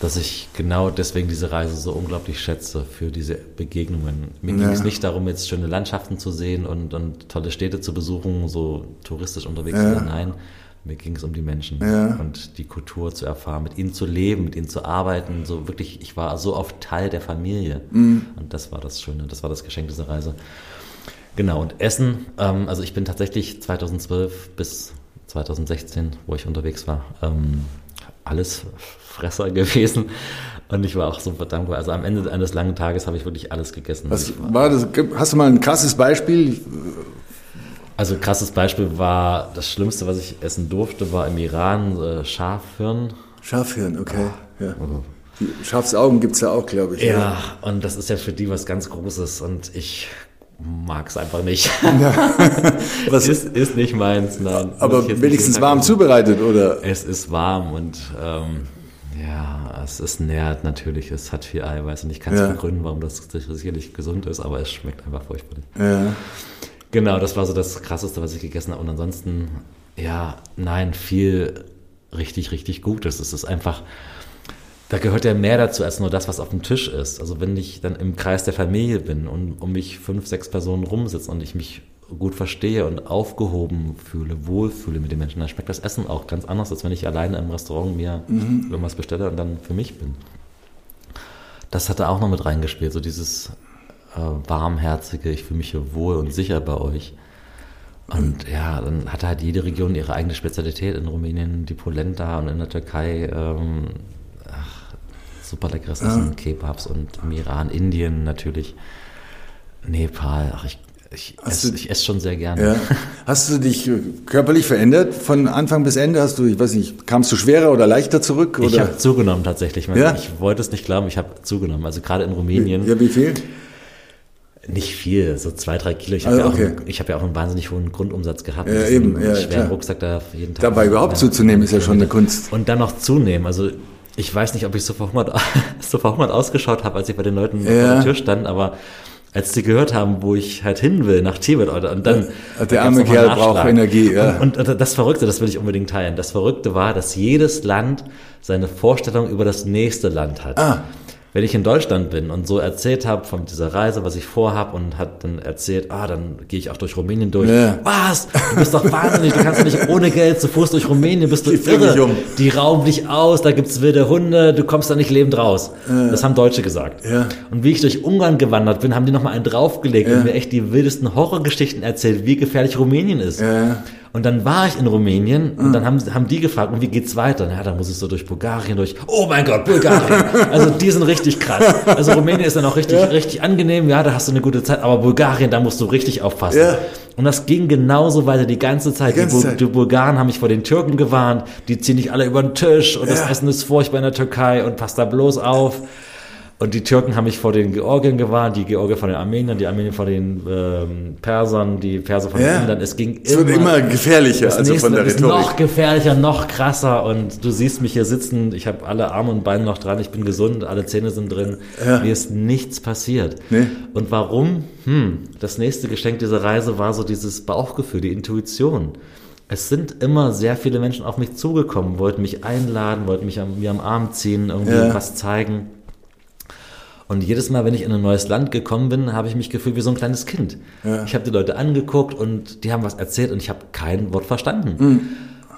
dass ich genau deswegen diese Reise so unglaublich schätze für diese Begegnungen. Mir ja. ging es nicht darum, jetzt schöne Landschaften zu sehen und, und tolle Städte zu besuchen, so touristisch unterwegs ja. zu sein. Nein, mir ging es um die Menschen ja. und die Kultur zu erfahren, mit ihnen zu leben, mit ihnen zu arbeiten. So wirklich, ich war so oft Teil der Familie. Mhm. Und das war das Schöne, das war das Geschenk dieser Reise. Genau, und Essen, ähm, also ich bin tatsächlich 2012 bis 2016, wo ich unterwegs war, ähm, alles Fresser gewesen. Und ich war auch super dankbar. Also am Ende eines langen Tages habe ich wirklich alles gegessen. Was war das? Hast du mal ein krasses Beispiel? Also krasses Beispiel war, das Schlimmste, was ich essen durfte, war im Iran äh, Schafhirn. Schafhirn, okay. Oh. Ja. Die Schafsaugen gibt es ja auch, glaube ich. Ja, ja, und das ist ja für die was ganz Großes. Und ich mag es einfach nicht. Ja. Was ist, ist nicht meins, nein. Aber wenigstens warm zubereitet, oder? Es ist warm und ähm, ja, es ist nährt natürlich, es hat viel Eiweiß und ich kann es ja. begründen, warum das sicherlich gesund ist, aber es schmeckt einfach furchtbar. Ja. Genau, das war so das Krasseste, was ich gegessen habe. Und ansonsten, ja, nein, viel richtig, richtig Gutes. Es ist einfach, da gehört ja mehr dazu als nur das, was auf dem Tisch ist. Also wenn ich dann im Kreis der Familie bin und um mich fünf, sechs Personen rumsitzen und ich mich gut verstehe und aufgehoben fühle, wohlfühle mit den Menschen, dann schmeckt das Essen auch ganz anders, als wenn ich alleine im Restaurant mir mhm. irgendwas bestelle und dann für mich bin. Das hat er auch noch mit reingespielt, so dieses äh, warmherzige, ich fühle mich hier wohl und sicher bei euch. Und ja, dann hatte halt jede Region ihre eigene Spezialität. In Rumänien die Polenta und in der Türkei ähm, ach, super leckeres ja. Essen, Kebabs und im Iran, Indien natürlich, Nepal. Ach, ich, ich esse, ich esse schon sehr gerne. Ja. Hast du dich körperlich verändert von Anfang bis Ende? Hast du, ich weiß nicht, kamst du schwerer oder leichter zurück? Oder? Ich habe zugenommen tatsächlich. Ja? Ich wollte es nicht glauben, ich habe zugenommen. Also gerade in Rumänien. Ja, wie viel? Nicht viel, so zwei, drei Kilo. Ich habe also, ja, okay. Auch hab ja auch einen wahnsinnig hohen Grundumsatz gehabt. Ja, eben, ja, schweren klar. Rucksack da jeden Tag. Dabei überhaupt zuzunehmen ist ja schon eine Kunst. Und dann noch zunehmen. Also ich weiß nicht, ob ich so verhungert, so verhungert ausgeschaut habe, als ich bei den Leuten ja. vor der Tür stand, aber als die gehört haben, wo ich halt hin will, nach Tibet, und dann. Ja, der arme Kerl braucht Energie, ja. Und, und, das Verrückte, das will ich unbedingt teilen. Das Verrückte war, dass jedes Land seine Vorstellung über das nächste Land hat. Ah wenn ich in Deutschland bin und so erzählt habe von dieser Reise, was ich vorhab und hat dann erzählt, ah, dann gehe ich auch durch Rumänien durch. Ja. Was? Du bist doch wahnsinnig, du kannst doch nicht ohne Geld zu Fuß durch Rumänien, bist du Die irre. Um. Die rauben dich aus, da gibt's wilde Hunde, du kommst da nicht lebend raus. Ja. Das haben Deutsche gesagt. Ja. Und wie ich durch Ungarn gewandert bin, haben die nochmal einen draufgelegt und mir echt die wildesten Horrorgeschichten erzählt, wie gefährlich Rumänien ist. Und dann war ich in Rumänien und dann haben, haben die gefragt, und wie geht's weiter? Ja, da muss ich so durch Bulgarien durch. Oh mein Gott, Bulgarien. Also die sind richtig krass. Also Rumänien ist dann auch richtig, ja. richtig angenehm. Ja, da hast du eine gute Zeit. Aber Bulgarien, da musst du richtig aufpassen. Ja. Und das ging genauso weiter die ganze Zeit. Die, ganze Zeit. die, Bulgaren haben mich vor den Türken gewarnt. Die ziehen dich alle über den Tisch und das Essen ist furchtbar in der Türkei und passt da bloß auf. Und die Türken haben mich vor den Georgien gewarnt, die Georgier vor den Armeniern, die Armenier vor den ähm, Persern, die Perser vor den ja. Indern. Es ging es immer, wird immer gefährlicher, also von der Rhetorik. Noch gefährlicher, noch krasser. Und du siehst mich hier sitzen, ich habe alle Arme und Beine noch dran, ich bin gesund, alle Zähne sind drin. Ja. Mir ist nichts passiert. Nee. Und warum? Hm, das nächste Geschenk dieser Reise war so dieses Bauchgefühl, die Intuition. Es sind immer sehr viele Menschen auf mich zugekommen, wollten mich einladen, wollten mich am, mir am Arm ziehen, irgendwie ja. was zeigen. Und jedes Mal, wenn ich in ein neues Land gekommen bin, habe ich mich gefühlt wie so ein kleines Kind. Ja. Ich habe die Leute angeguckt und die haben was erzählt und ich habe kein Wort verstanden. Mhm.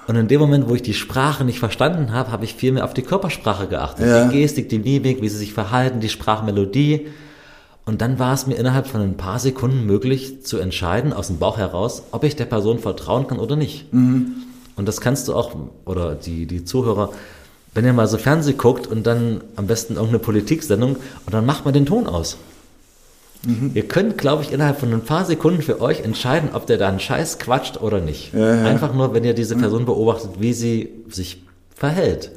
Und in dem Moment, wo ich die Sprache nicht verstanden habe, habe ich viel mehr auf die Körpersprache geachtet. Ja. Die Gestik, die Mimik, wie sie sich verhalten, die Sprachmelodie. Und dann war es mir innerhalb von ein paar Sekunden möglich zu entscheiden, aus dem Bauch heraus, ob ich der Person vertrauen kann oder nicht. Mhm. Und das kannst du auch, oder die, die Zuhörer, wenn ihr mal so Fernseh guckt und dann am besten irgendeine Politiksendung und dann macht man den Ton aus. Mhm. Ihr könnt, glaube ich, innerhalb von ein paar Sekunden für euch entscheiden, ob der da einen Scheiß quatscht oder nicht. Ja, ja. Einfach nur, wenn ihr diese mhm. Person beobachtet, wie sie sich verhält.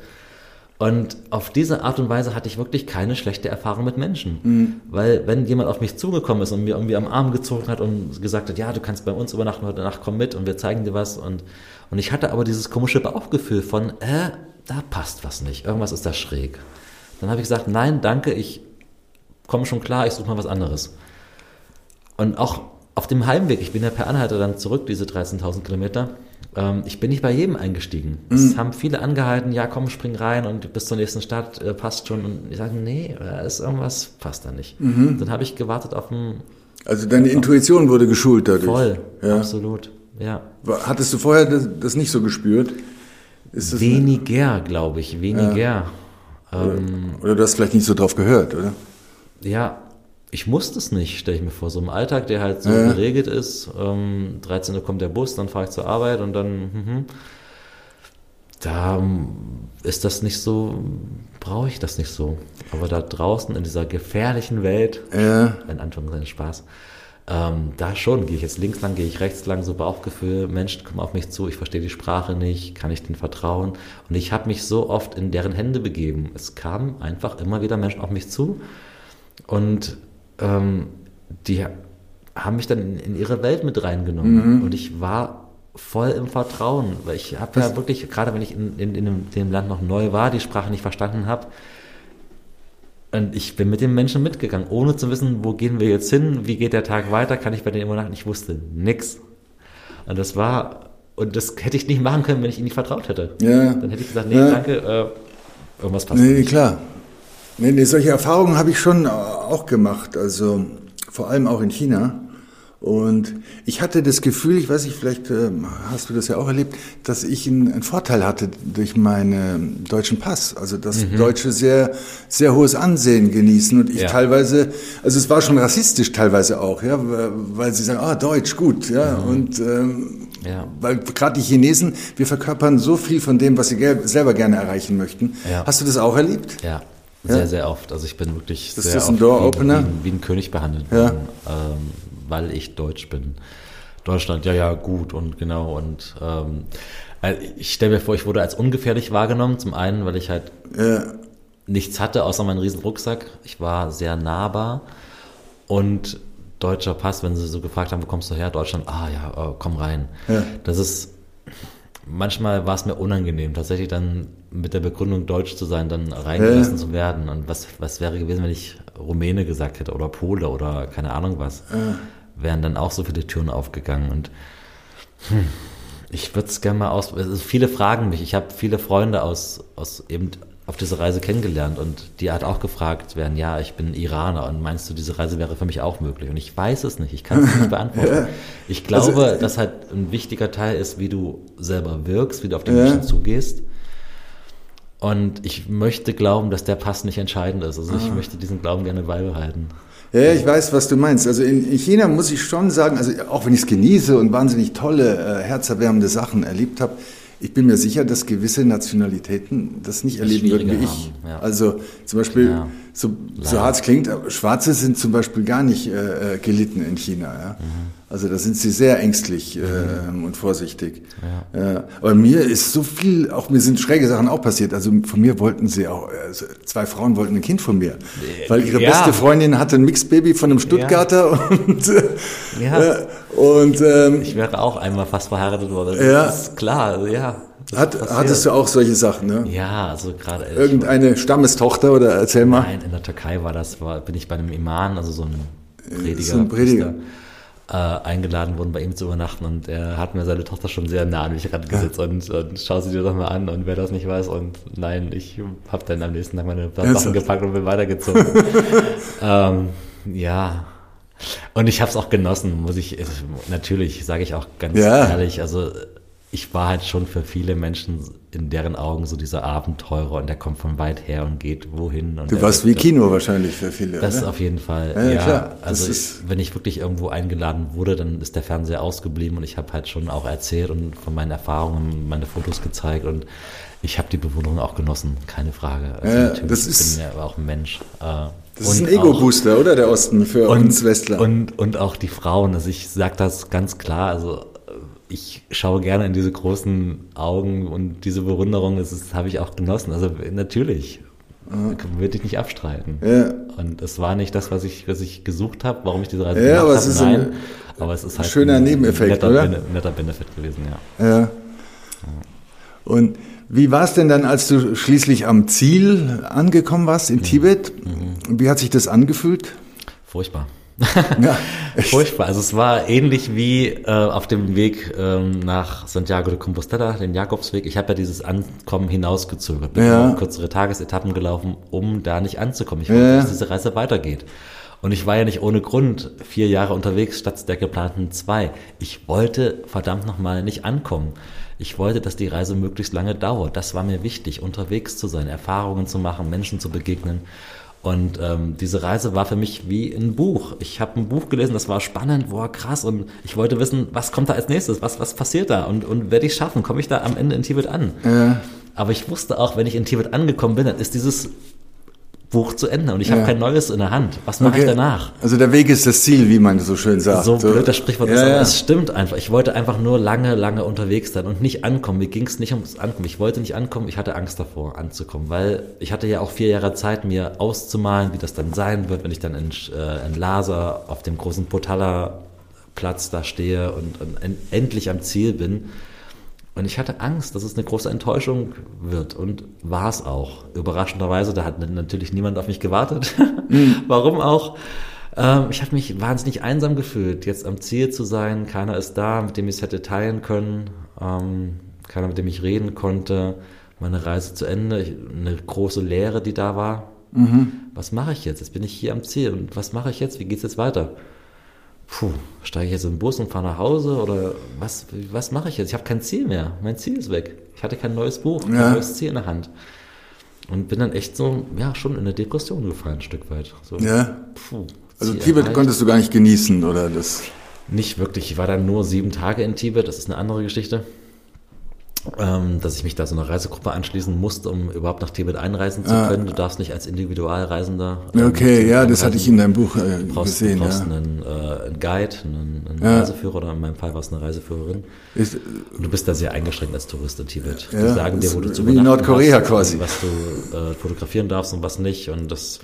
Und auf diese Art und Weise hatte ich wirklich keine schlechte Erfahrung mit Menschen. Mhm. Weil wenn jemand auf mich zugekommen ist und mir irgendwie am Arm gezogen hat und gesagt hat, ja, du kannst bei uns übernachten, heute Nacht komm mit und wir zeigen dir was. Und, und ich hatte aber dieses komische Bauchgefühl von, äh, da passt was nicht, irgendwas ist da schräg. Dann habe ich gesagt, nein, danke, ich komme schon klar, ich suche mal was anderes. Und auch auf dem Heimweg, ich bin ja per Anhalter dann zurück, diese 13.000 Kilometer, ähm, ich bin nicht bei jedem eingestiegen. Mhm. Es haben viele angehalten, ja komm, spring rein und bis zur nächsten Stadt äh, passt schon. Und ich sage, nee, da ist irgendwas, passt da nicht. Mhm. Dann habe ich gewartet auf ein... Also deine auf, Intuition wurde geschult dadurch? Voll, ja. absolut, ja. Hattest du vorher das, das nicht so gespürt? Weniger, glaube ich, weniger. Ja. Ähm, oder, du hast vielleicht nicht so drauf gehört, oder? Ja, ich musste es nicht, stelle ich mir vor. So im Alltag, der halt so ja. geregelt ist. Ähm, 13 Uhr kommt der Bus, dann fahre ich zur Arbeit und dann, mhm. da ähm, ist das nicht so, brauche ich das nicht so. Aber da draußen in dieser gefährlichen Welt, ja. in Anführungszeichen Spaß, ähm, da schon, gehe ich jetzt links lang, gehe ich rechts lang, so Bauchgefühl, Menschen kommen auf mich zu, ich verstehe die Sprache nicht, kann ich denen vertrauen? Und ich habe mich so oft in deren Hände begeben. Es kamen einfach immer wieder Menschen auf mich zu und ähm, die haben mich dann in, in, ihre Welt mit reingenommen. Mhm. Und ich war voll im Vertrauen, weil ich habe ja wirklich, gerade wenn ich in, in, in, dem, in dem Land noch neu war, die Sprache nicht verstanden habe, und ich bin mit den Menschen mitgegangen, ohne zu wissen, wo gehen wir jetzt hin, wie geht der Tag weiter, kann ich bei denen immer nach. Ich wusste nix. Und das war, und das hätte ich nicht machen können, wenn ich ihnen nicht vertraut hätte. Ja. Dann hätte ich gesagt, nee, ja. danke, äh, irgendwas passt nee, nicht. klar. Nee, nee, solche Erfahrungen habe ich schon auch gemacht, also vor allem auch in China. Und ich hatte das Gefühl, ich weiß nicht, vielleicht äh, hast du das ja auch erlebt, dass ich einen, Vorteil hatte durch meinen deutschen Pass. Also dass mhm. Deutsche sehr, sehr hohes Ansehen genießen und ich ja. teilweise, also es war schon rassistisch teilweise auch, ja, weil sie sagen, ah, Deutsch, gut, ja, mhm. und ähm, ja. Weil gerade die Chinesen, wir verkörpern so viel von dem, was sie selber gerne erreichen möchten. Ja. Hast du das auch erlebt? Ja, sehr, ja? sehr oft. Also ich bin wirklich das sehr ist ein Door-Opener? Wie, wie, ein König behandelt worden, ähm, weil ich Deutsch bin. Deutschland, ja, ja, gut und genau. Und ähm, äh, ich stelle mir vor, ich wurde als ungefährlich wahrgenommen. Zum einen, weil ich halt nichts hatte, außer meinen riesen Rucksack. Ich war sehr nahbar. Und deutscher Pass, wenn sie so gefragt haben, wo kommst du her? Deutschland, ah ja, äh, komm rein. Ja. Das ist, manchmal war es mir unangenehm, tatsächlich dann mit der Begründung Deutsch zu sein, dann reingelassen ja. zu werden. Und was, was wäre gewesen, wenn ich Rumäne gesagt hätte oder Pole oder keine Ahnung was? Ja. Wären dann auch so viele Türen aufgegangen. Und hm, ich würde es gerne mal aus. Also viele fragen mich. Ich habe viele Freunde aus, aus eben auf dieser Reise kennengelernt und die hat auch gefragt werden, ja, ich bin Iraner und meinst du, diese Reise wäre für mich auch möglich? Und ich weiß es nicht, ich kann es nicht beantworten. ja. Ich glaube, also, dass halt ein wichtiger Teil ist, wie du selber wirkst, wie du auf die ja. Menschen zugehst. Und ich möchte glauben, dass der Pass nicht entscheidend ist. Also ah. ich möchte diesen Glauben gerne beibehalten. Ja, ich weiß, was du meinst. Also in, in China muss ich schon sagen, also auch wenn ich es genieße und wahnsinnig tolle, äh, herzerwärmende Sachen erlebt habe, ich bin mir sicher, dass gewisse Nationalitäten das nicht erleben würden wie ich. Ja. Also zum Beispiel, ja. so, so hart es klingt, Schwarze sind zum Beispiel gar nicht äh, äh gelitten in China. Ja? Mhm. Also da sind sie sehr ängstlich äh, und vorsichtig. Ja. Äh, aber mir ist so viel, auch mir sind schräge Sachen auch passiert. Also von mir wollten sie auch, also zwei Frauen wollten ein Kind von mir. Weil ihre ja. beste Freundin hatte ein Mixed-Baby von einem Stuttgarter ja. und, ja. Äh, und ähm, ich wäre auch einmal fast verheiratet worden. Das ja. ist klar, also, ja. Hat, hattest du auch solche Sachen, ne? Ja, also gerade. Irgendeine Stammestochter oder erzähl mal. Nein, in der Türkei war das, war, bin ich bei einem Imam, also so ein Prediger. So ein Prediger. Priester äh, eingeladen worden, bei ihm zu übernachten und er hat mir seine Tochter schon sehr nah an mich rangesetzt ja. und, und schau sie dir doch mal an und wer das nicht weiß und nein, ich habe dann am nächsten Tag meine Sachen gepackt und bin weitergezogen. ähm, ja, und ich habe es auch genossen, muss ich, natürlich, sage ich auch ganz ja. ehrlich, also ich war halt schon für viele Menschen in deren Augen so dieser Abenteurer und der kommt von weit her und geht wohin. Und du warst wie Kino wahrscheinlich für viele. Das oder? auf jeden Fall. Ja, ja klar. Also ich, wenn ich wirklich irgendwo eingeladen wurde, dann ist der Fernseher ausgeblieben und ich habe halt schon auch erzählt und von meinen Erfahrungen meine Fotos gezeigt und ich habe die Bewunderung auch genossen, keine Frage. Also ja, natürlich, das ist, ich bin ja aber auch ein Mensch. Äh, das ist ein Ego-Booster, oder der Osten für und, uns Westler. Und, und auch die Frauen, also ich sage das ganz klar, also ich schaue gerne in diese großen Augen und diese Bewunderung, das, das habe ich auch genossen. Also natürlich, ja. würde ich nicht abstreiten. Ja. Und es war nicht das, was ich, was ich gesucht habe, warum ich diese Reise ja, gemacht habe. Nein, ein, aber es ist halt schöner ein, Nebeneffekt, netter, oder? netter Benefit gewesen, ja. Ja. Und wie war es denn dann, als du schließlich am Ziel angekommen warst in mhm. Tibet? Mhm. Wie hat sich das angefühlt? Furchtbar. Ja, Furchtbar. Also es war ähnlich wie äh, auf dem Weg ähm, nach Santiago de Compostela, den Jakobsweg. Ich habe ja dieses Ankommen hinausgezögert. Bin ja. kürzere Tagesetappen gelaufen, um da nicht anzukommen. Ich wollte, ja. dass diese Reise weitergeht. Und ich war ja nicht ohne Grund vier Jahre unterwegs statt der geplanten zwei. Ich wollte verdammt nochmal nicht ankommen. Ich wollte, dass die Reise möglichst lange dauert. Das war mir wichtig, unterwegs zu sein, Erfahrungen zu machen, Menschen zu begegnen. Und ähm, diese Reise war für mich wie ein Buch. Ich habe ein Buch gelesen, das war spannend, boah, krass. Und ich wollte wissen, was kommt da als nächstes, was, was passiert da und, und werde ich schaffen, komme ich da am Ende in Tibet an. Ja. Aber ich wusste auch, wenn ich in Tibet angekommen bin, dann ist dieses Buch zu Ende und ich ja. habe kein neues in der Hand. Was mache okay. ich danach? Also der Weg ist das Ziel, wie man so schön sagt. So, blöd das Sprichwort ja, ist, aber ja. es stimmt einfach. Ich wollte einfach nur lange, lange unterwegs sein und nicht ankommen. Mir ging es nicht ums Ankommen. Ich wollte nicht ankommen, ich hatte Angst davor, anzukommen, weil ich hatte ja auch vier Jahre Zeit, mir auszumalen, wie das dann sein wird, wenn ich dann in, äh, in Lhasa auf dem großen Potala-Platz da stehe und, und endlich am Ziel bin. Und ich hatte Angst, dass es eine große Enttäuschung wird. Und war es auch. Überraschenderweise, da hat natürlich niemand auf mich gewartet. Mhm. Warum auch? Ähm, ich habe mich wahnsinnig einsam gefühlt, jetzt am Ziel zu sein. Keiner ist da, mit dem ich es hätte teilen können. Ähm, keiner, mit dem ich reden konnte. Meine Reise zu Ende. Ich, eine große Leere, die da war. Mhm. Was mache ich jetzt? Jetzt bin ich hier am Ziel. Und was mache ich jetzt? Wie geht es jetzt weiter? Puh, steige ich jetzt in den Bus und fahre nach Hause oder was, was mache ich jetzt? Ich habe kein Ziel mehr. Mein Ziel ist weg. Ich hatte kein neues Buch, kein ja. neues Ziel in der Hand. Und bin dann echt so, ja, schon in eine Depression gefallen, ein Stück weit. So, ja. Puh, also Tibet erreicht. konntest du gar nicht genießen, oder das? Nicht wirklich. Ich war dann nur sieben Tage in Tibet, das ist eine andere Geschichte ähm, dass ich mich da so einer Reisegruppe anschließen musste, um überhaupt nach Tibet einreisen zu ah. können. Du darfst nicht als Individualreisender. Ähm, okay, ja, das hatte ich in deinem Buch äh, brauchst, gesehen. Du brauchst ja. einen, äh, einen Guide, einen, einen ja. Reiseführer oder in meinem Fall war es eine Reiseführerin. Ist, und du bist da sehr eingeschränkt als Tourist in Tibet. Ja, Die sagen dir, wo du zu Wie in Nordkorea hast, quasi. Was du äh, fotografieren darfst und was nicht. Und das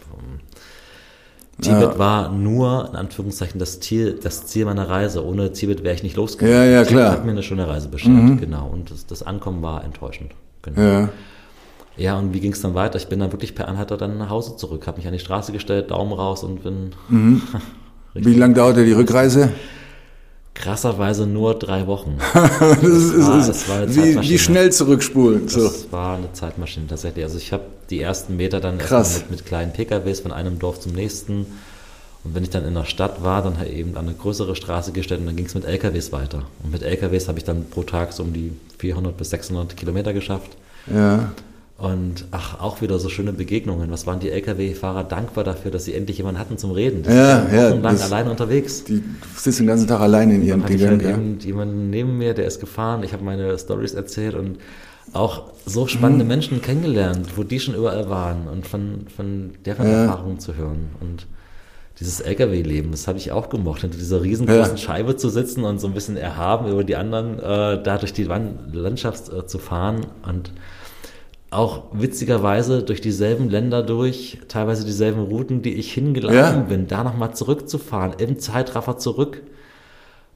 Tibet ja. war nur, in Anführungszeichen, das Ziel, das Ziel meiner Reise. Ohne Tibet wäre ich nicht losgegangen. Ja, ja, klar. hat mir eine schöne Reise beschert, mhm. genau. Und das, das, Ankommen war enttäuschend. Genau. Ja. Ja, und wie ging es dann weiter? Ich bin dann wirklich per Anhalter dann nach Hause zurück, habe mich an die Straße gestellt, Daumen raus und bin. Mhm. wie lange dauerte die Rückreise? Krasserweise nur drei Wochen. das ist, war, es war wie, wie, schnell zurückspulen. So. Das war eine Zeitmaschine tatsächlich. Also ich habe die ersten Meter dann mit, mit, kleinen PKWs von einem Dorf zum nächsten. Und wenn ich dann in der Stadt war, dann halt eben an eine größere Straße gestellt und dann ging es mit LKWs weiter. Und mit LKWs habe ich dann pro Tag so um die 400 bis 600 Kilometer geschafft. Ja. Und ach, auch wieder so schöne Begegnungen. Was waren die Lkw-Fahrer dankbar dafür, dass sie endlich jemanden hatten zum Reden? Die ja, ja. lang alleine unterwegs. Die sitzen den ganzen Tag alleine in ihren Dingen. Halt ja. jemanden neben mir, der ist gefahren. Ich habe meine Stories erzählt und auch so spannende mhm. Menschen kennengelernt, wo die schon überall waren und von, von deren ja. Erfahrungen zu hören. Und dieses LKW-Leben, das habe ich auch gemocht, hinter dieser riesengroßen ja. Scheibe zu sitzen und so ein bisschen erhaben über die anderen, äh, da durch die Landschaft äh, zu fahren und auch witzigerweise durch dieselben Länder durch, teilweise dieselben Routen, die ich hingelaufen ja. bin, da nochmal zurückzufahren, im Zeitraffer zurück.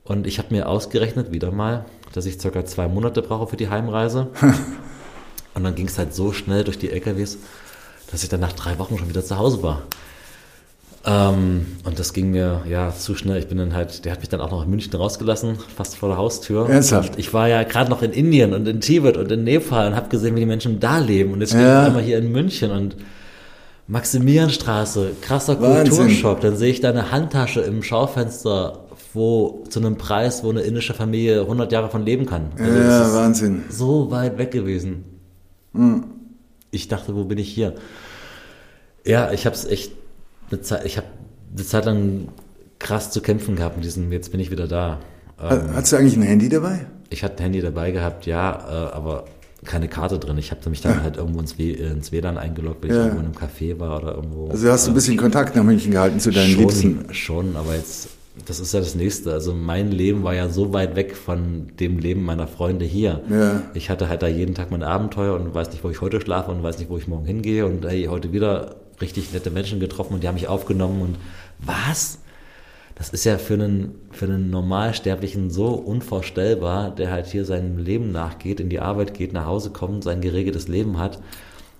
Und ich habe mir ausgerechnet, wieder mal, dass ich circa zwei Monate brauche für die Heimreise. Und dann ging es halt so schnell durch die LKWs, dass ich dann nach drei Wochen schon wieder zu Hause war. Ähm, und das ging mir ja zu schnell. Ich bin dann halt, der hat mich dann auch noch in München rausgelassen, fast vor der Haustür. Ernsthaft? ich war ja gerade noch in Indien und in Tibet und in Nepal und habe gesehen, wie die Menschen da leben. Und jetzt stehe ja. ich einmal hier in München und Maximilianstraße, krasser Wahnsinn. Kulturschock. Dann sehe ich da eine Handtasche im Schaufenster, wo zu einem Preis, wo eine indische Familie 100 Jahre von leben kann. Also ja, Wahnsinn. So weit weg gewesen. Mhm. Ich dachte, wo bin ich hier? Ja, ich habe es echt eine Zeit, ich habe eine Zeit lang krass zu kämpfen gehabt mit diesem, jetzt bin ich wieder da. Ähm, Hast du eigentlich ein Handy dabei? Ich hatte ein Handy dabei gehabt, ja, äh, aber keine Karte drin. Ich habe mich dann ja. halt irgendwo ins, w ins WLAN eingeloggt, weil ich irgendwo in einem Café war oder irgendwo. Also hast du ein bisschen Kontakt nach München gehalten zu deinen schon, Liebsten? Schon, aber jetzt, das ist ja das Nächste. Also mein Leben war ja so weit weg von dem Leben meiner Freunde hier. Ja. Ich hatte halt da jeden Tag mein Abenteuer und weiß nicht, wo ich heute schlafe und weiß nicht, wo ich morgen hingehe und hey, heute wieder richtig nette Menschen getroffen und die haben mich aufgenommen und was? Das ist ja für einen, für einen Normalsterblichen so unvorstellbar, der halt hier seinem Leben nachgeht, in die Arbeit geht, nach Hause kommt, sein geregeltes Leben hat.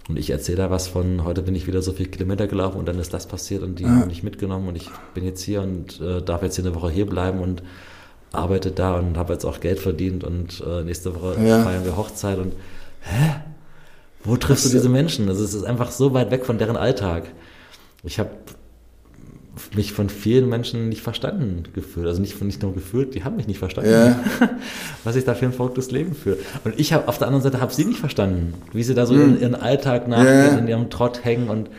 Und ich erzähle da was von, heute bin ich wieder so viele Kilometer gelaufen und dann ist das passiert und die haben mich mitgenommen und ich bin jetzt hier und äh, darf jetzt hier eine Woche hier bleiben und arbeite da und habe jetzt auch Geld verdient und äh, nächste Woche ja. feiern wir Hochzeit und hä? Wo triffst du diese Menschen? Also es ist einfach so weit weg von deren Alltag. Ich habe mich von vielen Menschen nicht verstanden gefühlt. Also nicht, nicht nur gefühlt, die haben mich nicht verstanden. Ja. Was ich da für ein verrücktes Leben führe. Und ich habe auf der anderen Seite habe sie nicht verstanden, wie sie da so in ihren Alltag nachgehen, ja. in ihrem Trott hängen und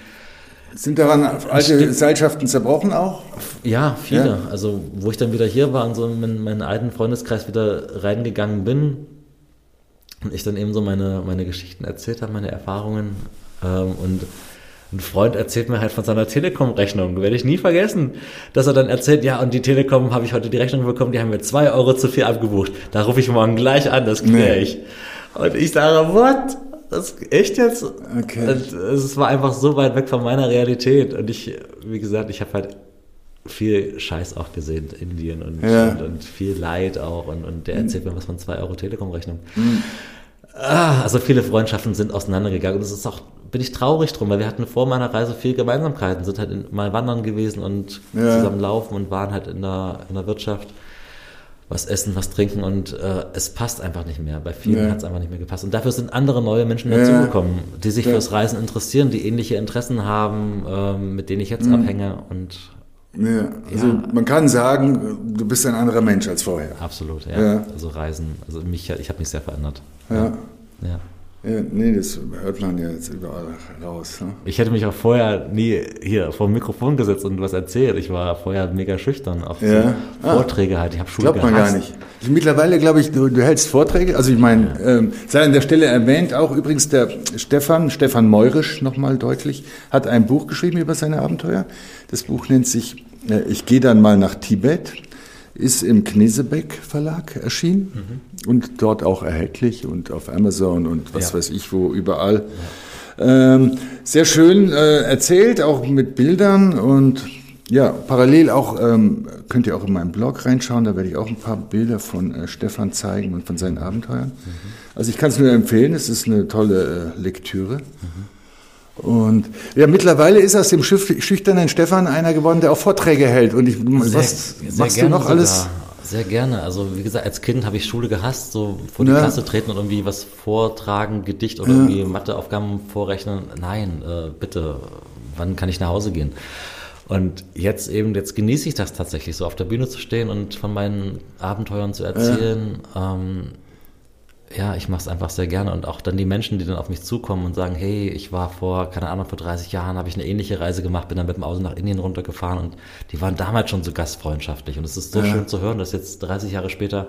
sind daran alte Gesellschaften zerbrochen auch? Ja, viele. Ja. Also wo ich dann wieder hier war und so in meinen alten Freundeskreis wieder reingegangen bin, ich dann eben so meine, meine Geschichten erzählt habe, meine Erfahrungen. Ähm, und ein Freund erzählt mir halt von seiner Telekom-Rechnung, werde ich nie vergessen, dass er dann erzählt, ja, und die Telekom habe ich heute die Rechnung bekommen, die haben mir zwei Euro zu viel abgebucht. Da rufe ich morgen gleich an, das kläre nee. ich. Und ich sage, what? Das echt jetzt? Okay. Und es war einfach so weit weg von meiner Realität. Und ich, wie gesagt, ich habe halt viel Scheiß auch gesehen, Indien und, ja. und, und, viel Leid auch. Und, und der erzählt mir was von zwei Euro Telekom-Rechnung. Mhm. Ah, also viele Freundschaften sind auseinandergegangen. Und das ist auch, bin ich traurig drum, weil wir hatten vor meiner Reise viel Gemeinsamkeiten, sind halt in, mal wandern gewesen und ja. zusammen laufen und waren halt in der, in der Wirtschaft was essen, was trinken und äh, es passt einfach nicht mehr. Bei vielen ja. hat es einfach nicht mehr gepasst. Und dafür sind andere neue Menschen ja. dazugekommen, die sich ja. fürs Reisen interessieren, die ähnliche Interessen haben, ähm, mit denen ich jetzt mhm. abhänge und Ja, also ja. man kann sagen, du bist ein anderer Mensch als vorher. Absolut, ja. ja. Also Reisen, also mich, ich habe mich sehr verändert. Ja. ja. Ja, nee, das hört man ja jetzt überall raus. Ne? Ich hätte mich auch vorher nie hier vor dem Mikrofon gesetzt und was erzählt. Ich war vorher mega schüchtern. Auch ja. so Vorträge halt. Ich habe Schule Glaubt man gar nicht. Mittlerweile glaube ich, du, du, hältst Vorträge. Also ich meine, ja. ähm, sei an der Stelle erwähnt, auch übrigens der Stefan, Stefan Meurisch nochmal deutlich, hat ein Buch geschrieben über seine Abenteuer. Das Buch nennt sich äh, Ich gehe dann mal nach Tibet ist im Knesebeck Verlag erschienen mhm. und dort auch erhältlich und auf Amazon und was ja. weiß ich wo überall. Ja. Ähm, sehr schön äh, erzählt, auch mit Bildern und ja, parallel auch ähm, könnt ihr auch in meinen Blog reinschauen, da werde ich auch ein paar Bilder von äh, Stefan zeigen und von seinen Abenteuern. Mhm. Also ich kann es nur empfehlen, es ist eine tolle äh, Lektüre. Mhm. Und ja, mittlerweile ist aus dem schüchternen Stefan einer geworden, der auch Vorträge hält. Und ich, sehr, was sehr machst du noch sogar. alles? Sehr gerne. Also wie gesagt, als Kind habe ich Schule gehasst, so vor die ja. Klasse treten und irgendwie was vortragen, Gedicht oder ja. irgendwie Matheaufgaben vorrechnen. Nein, äh, bitte, wann kann ich nach Hause gehen? Und jetzt eben, jetzt genieße ich das tatsächlich, so auf der Bühne zu stehen und von meinen Abenteuern zu erzählen. Ja. Ähm, ja, ich mache es einfach sehr gerne. Und auch dann die Menschen, die dann auf mich zukommen und sagen, hey, ich war vor, keine Ahnung, vor 30 Jahren habe ich eine ähnliche Reise gemacht, bin dann mit dem Auto nach Indien runtergefahren. Und die waren damals schon so gastfreundschaftlich. Und es ist so ja. schön zu hören, dass jetzt 30 Jahre später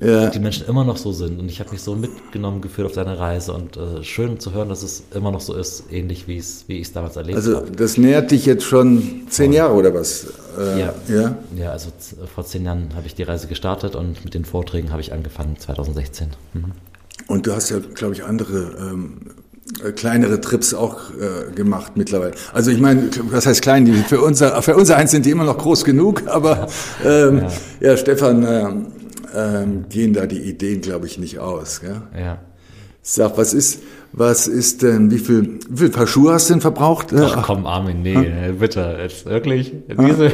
ja. die Menschen immer noch so sind. Und ich habe mich so mitgenommen geführt auf seine Reise und äh, schön zu hören, dass es immer noch so ist, ähnlich wie es wie ich es damals erlebt habe. Also das nähert dich jetzt schon zehn Jahre oder was? Äh, ja. ja. Ja, also vor zehn Jahren habe ich die Reise gestartet und mit den Vorträgen habe ich angefangen 2016. Mhm. Und du hast ja, glaube ich, andere ähm, äh, kleinere Trips auch äh, gemacht mittlerweile. Also ich meine, was heißt klein? Die, für unser für unser eins sind die immer noch groß genug, aber ähm, ja. ja, Stefan, äh, äh, gehen da die Ideen, glaube ich, nicht aus. Gell? Ja. Sag, was ist, was ist denn, wie viel, wie viel Paar Schuhe hast du denn verbraucht? Ach komm, Armin, nee, hm? bitte, jetzt wirklich, diese,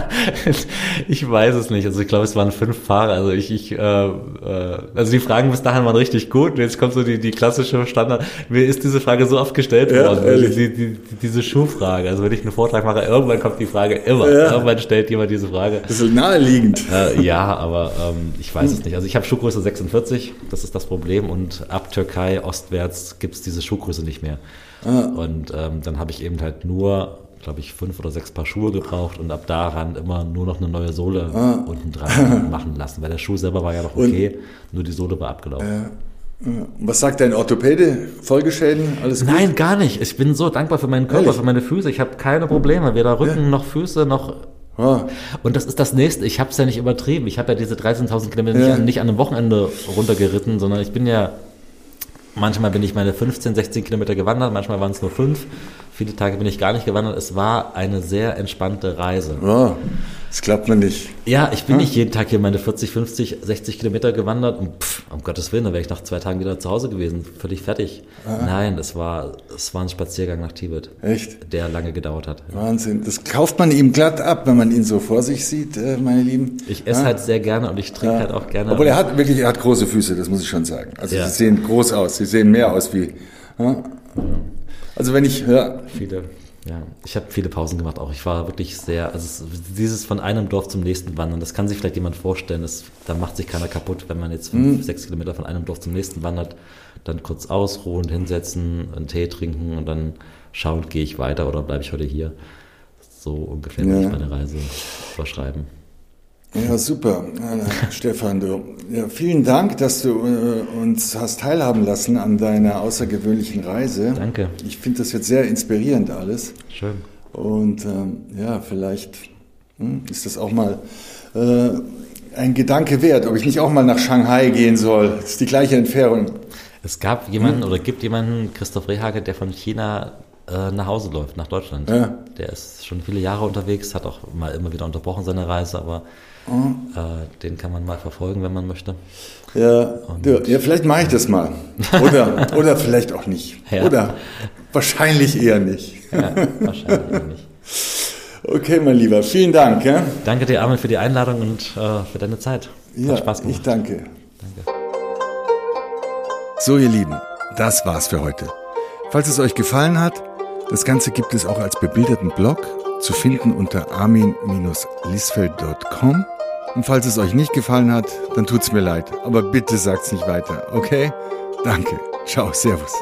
ich weiß es nicht, also ich glaube, es waren fünf Paare, also ich, ich, äh, äh, also die Fragen bis dahin waren richtig gut, und jetzt kommt so die, die klassische Standard, mir ist diese Frage so oft gestellt ja, worden, die, die, die, diese Schuhfrage, also wenn ich einen Vortrag mache, irgendwann kommt die Frage immer, ja. irgendwann stellt jemand diese Frage. Das ist naheliegend. Äh, ja, aber ähm, ich weiß hm. es nicht, also ich habe Schuhgröße 46, das ist das Problem und ab Türkei, Ostwest, aufwärts gibt es diese Schuhgröße nicht mehr. Ah. Und ähm, dann habe ich eben halt nur, glaube ich, fünf oder sechs Paar Schuhe gebraucht und ab daran immer nur noch eine neue Sohle ah. unten dran machen lassen, weil der Schuh selber war ja noch okay, und, nur die Sohle war abgelaufen. Äh. Was sagt dein Orthopäde? Folgeschäden? Alles gut? Nein, gar nicht. Ich bin so dankbar für meinen Körper, Ehrlich? für meine Füße. Ich habe keine Probleme, weder Rücken ja. noch Füße noch Ah. Und das ist das nächste. Ich habe es ja nicht übertrieben. Ich habe ja diese 13.000 Kilometer ja. nicht, an, nicht an einem Wochenende runtergeritten, sondern ich bin ja Manchmal bin ich meine 15, 16 Kilometer gewandert, manchmal waren es nur fünf. Viele Tage bin ich gar nicht gewandert. Es war eine sehr entspannte Reise. Oh, das klappt mir nicht. Ja, ich bin hm? nicht jeden Tag hier meine 40, 50, 60 Kilometer gewandert und pff, um Gottes Willen, da wäre ich nach zwei Tagen wieder zu Hause gewesen, völlig fertig. Ah. Nein, es war, es war ein Spaziergang nach Tibet. Echt? Der lange gedauert hat. Wahnsinn. Das kauft man ihm glatt ab, wenn man ihn so vor sich sieht, äh, meine Lieben. Ich esse ah. halt sehr gerne und ich trinke ah. halt auch gerne. Obwohl er hat wirklich, er hat große Füße, das muss ich schon sagen. Also ja. sie sehen groß aus, sie sehen mehr aus wie. Ja. Also wenn ich, ja. Viele, ja. Ich habe viele Pausen gemacht auch. Ich war wirklich sehr, also dieses von einem Dorf zum nächsten wandern, das kann sich vielleicht jemand vorstellen. Das, da macht sich keiner kaputt, wenn man jetzt fünf, mhm. sechs Kilometer von einem Dorf zum nächsten wandert, dann kurz ausruhen, hinsetzen, einen Tee trinken und dann schauen, gehe ich weiter oder bleibe ich heute hier. So ungefähr ja. ich meine Reise überschreiben. Ja, super. Stefan, du, ja, vielen Dank, dass du äh, uns hast teilhaben lassen an deiner außergewöhnlichen Reise. Danke. Ich finde das jetzt sehr inspirierend alles. Schön. Und ähm, ja, vielleicht hm, ist das auch mal äh, ein Gedanke wert, ob ich nicht auch mal nach Shanghai gehen soll. Das ist die gleiche Entfernung. Es gab jemanden hm? oder gibt jemanden, Christoph Rehage, der von China äh, nach Hause läuft, nach Deutschland. Ja. Der ist schon viele Jahre unterwegs, hat auch mal immer wieder unterbrochen seine Reise, aber Mhm. Äh, den kann man mal verfolgen, wenn man möchte. Ja, ja vielleicht mache ich das mal. Oder, oder vielleicht auch nicht. Ja. Oder wahrscheinlich eher nicht. Ja, wahrscheinlich eher nicht. Okay, mein Lieber, vielen Dank. Ja? Danke dir, Armin, für die Einladung und äh, für deine Zeit. Ja, Hat Spaß gemacht. Ich danke. Danke. So, ihr Lieben, das war's für heute. Falls es euch gefallen hat, das Ganze gibt es auch als bebilderten Blog zu finden unter armin-lisfeld.com. Und falls es euch nicht gefallen hat, dann tut's mir leid. Aber bitte sagt's nicht weiter, okay? Danke. Ciao, Servus.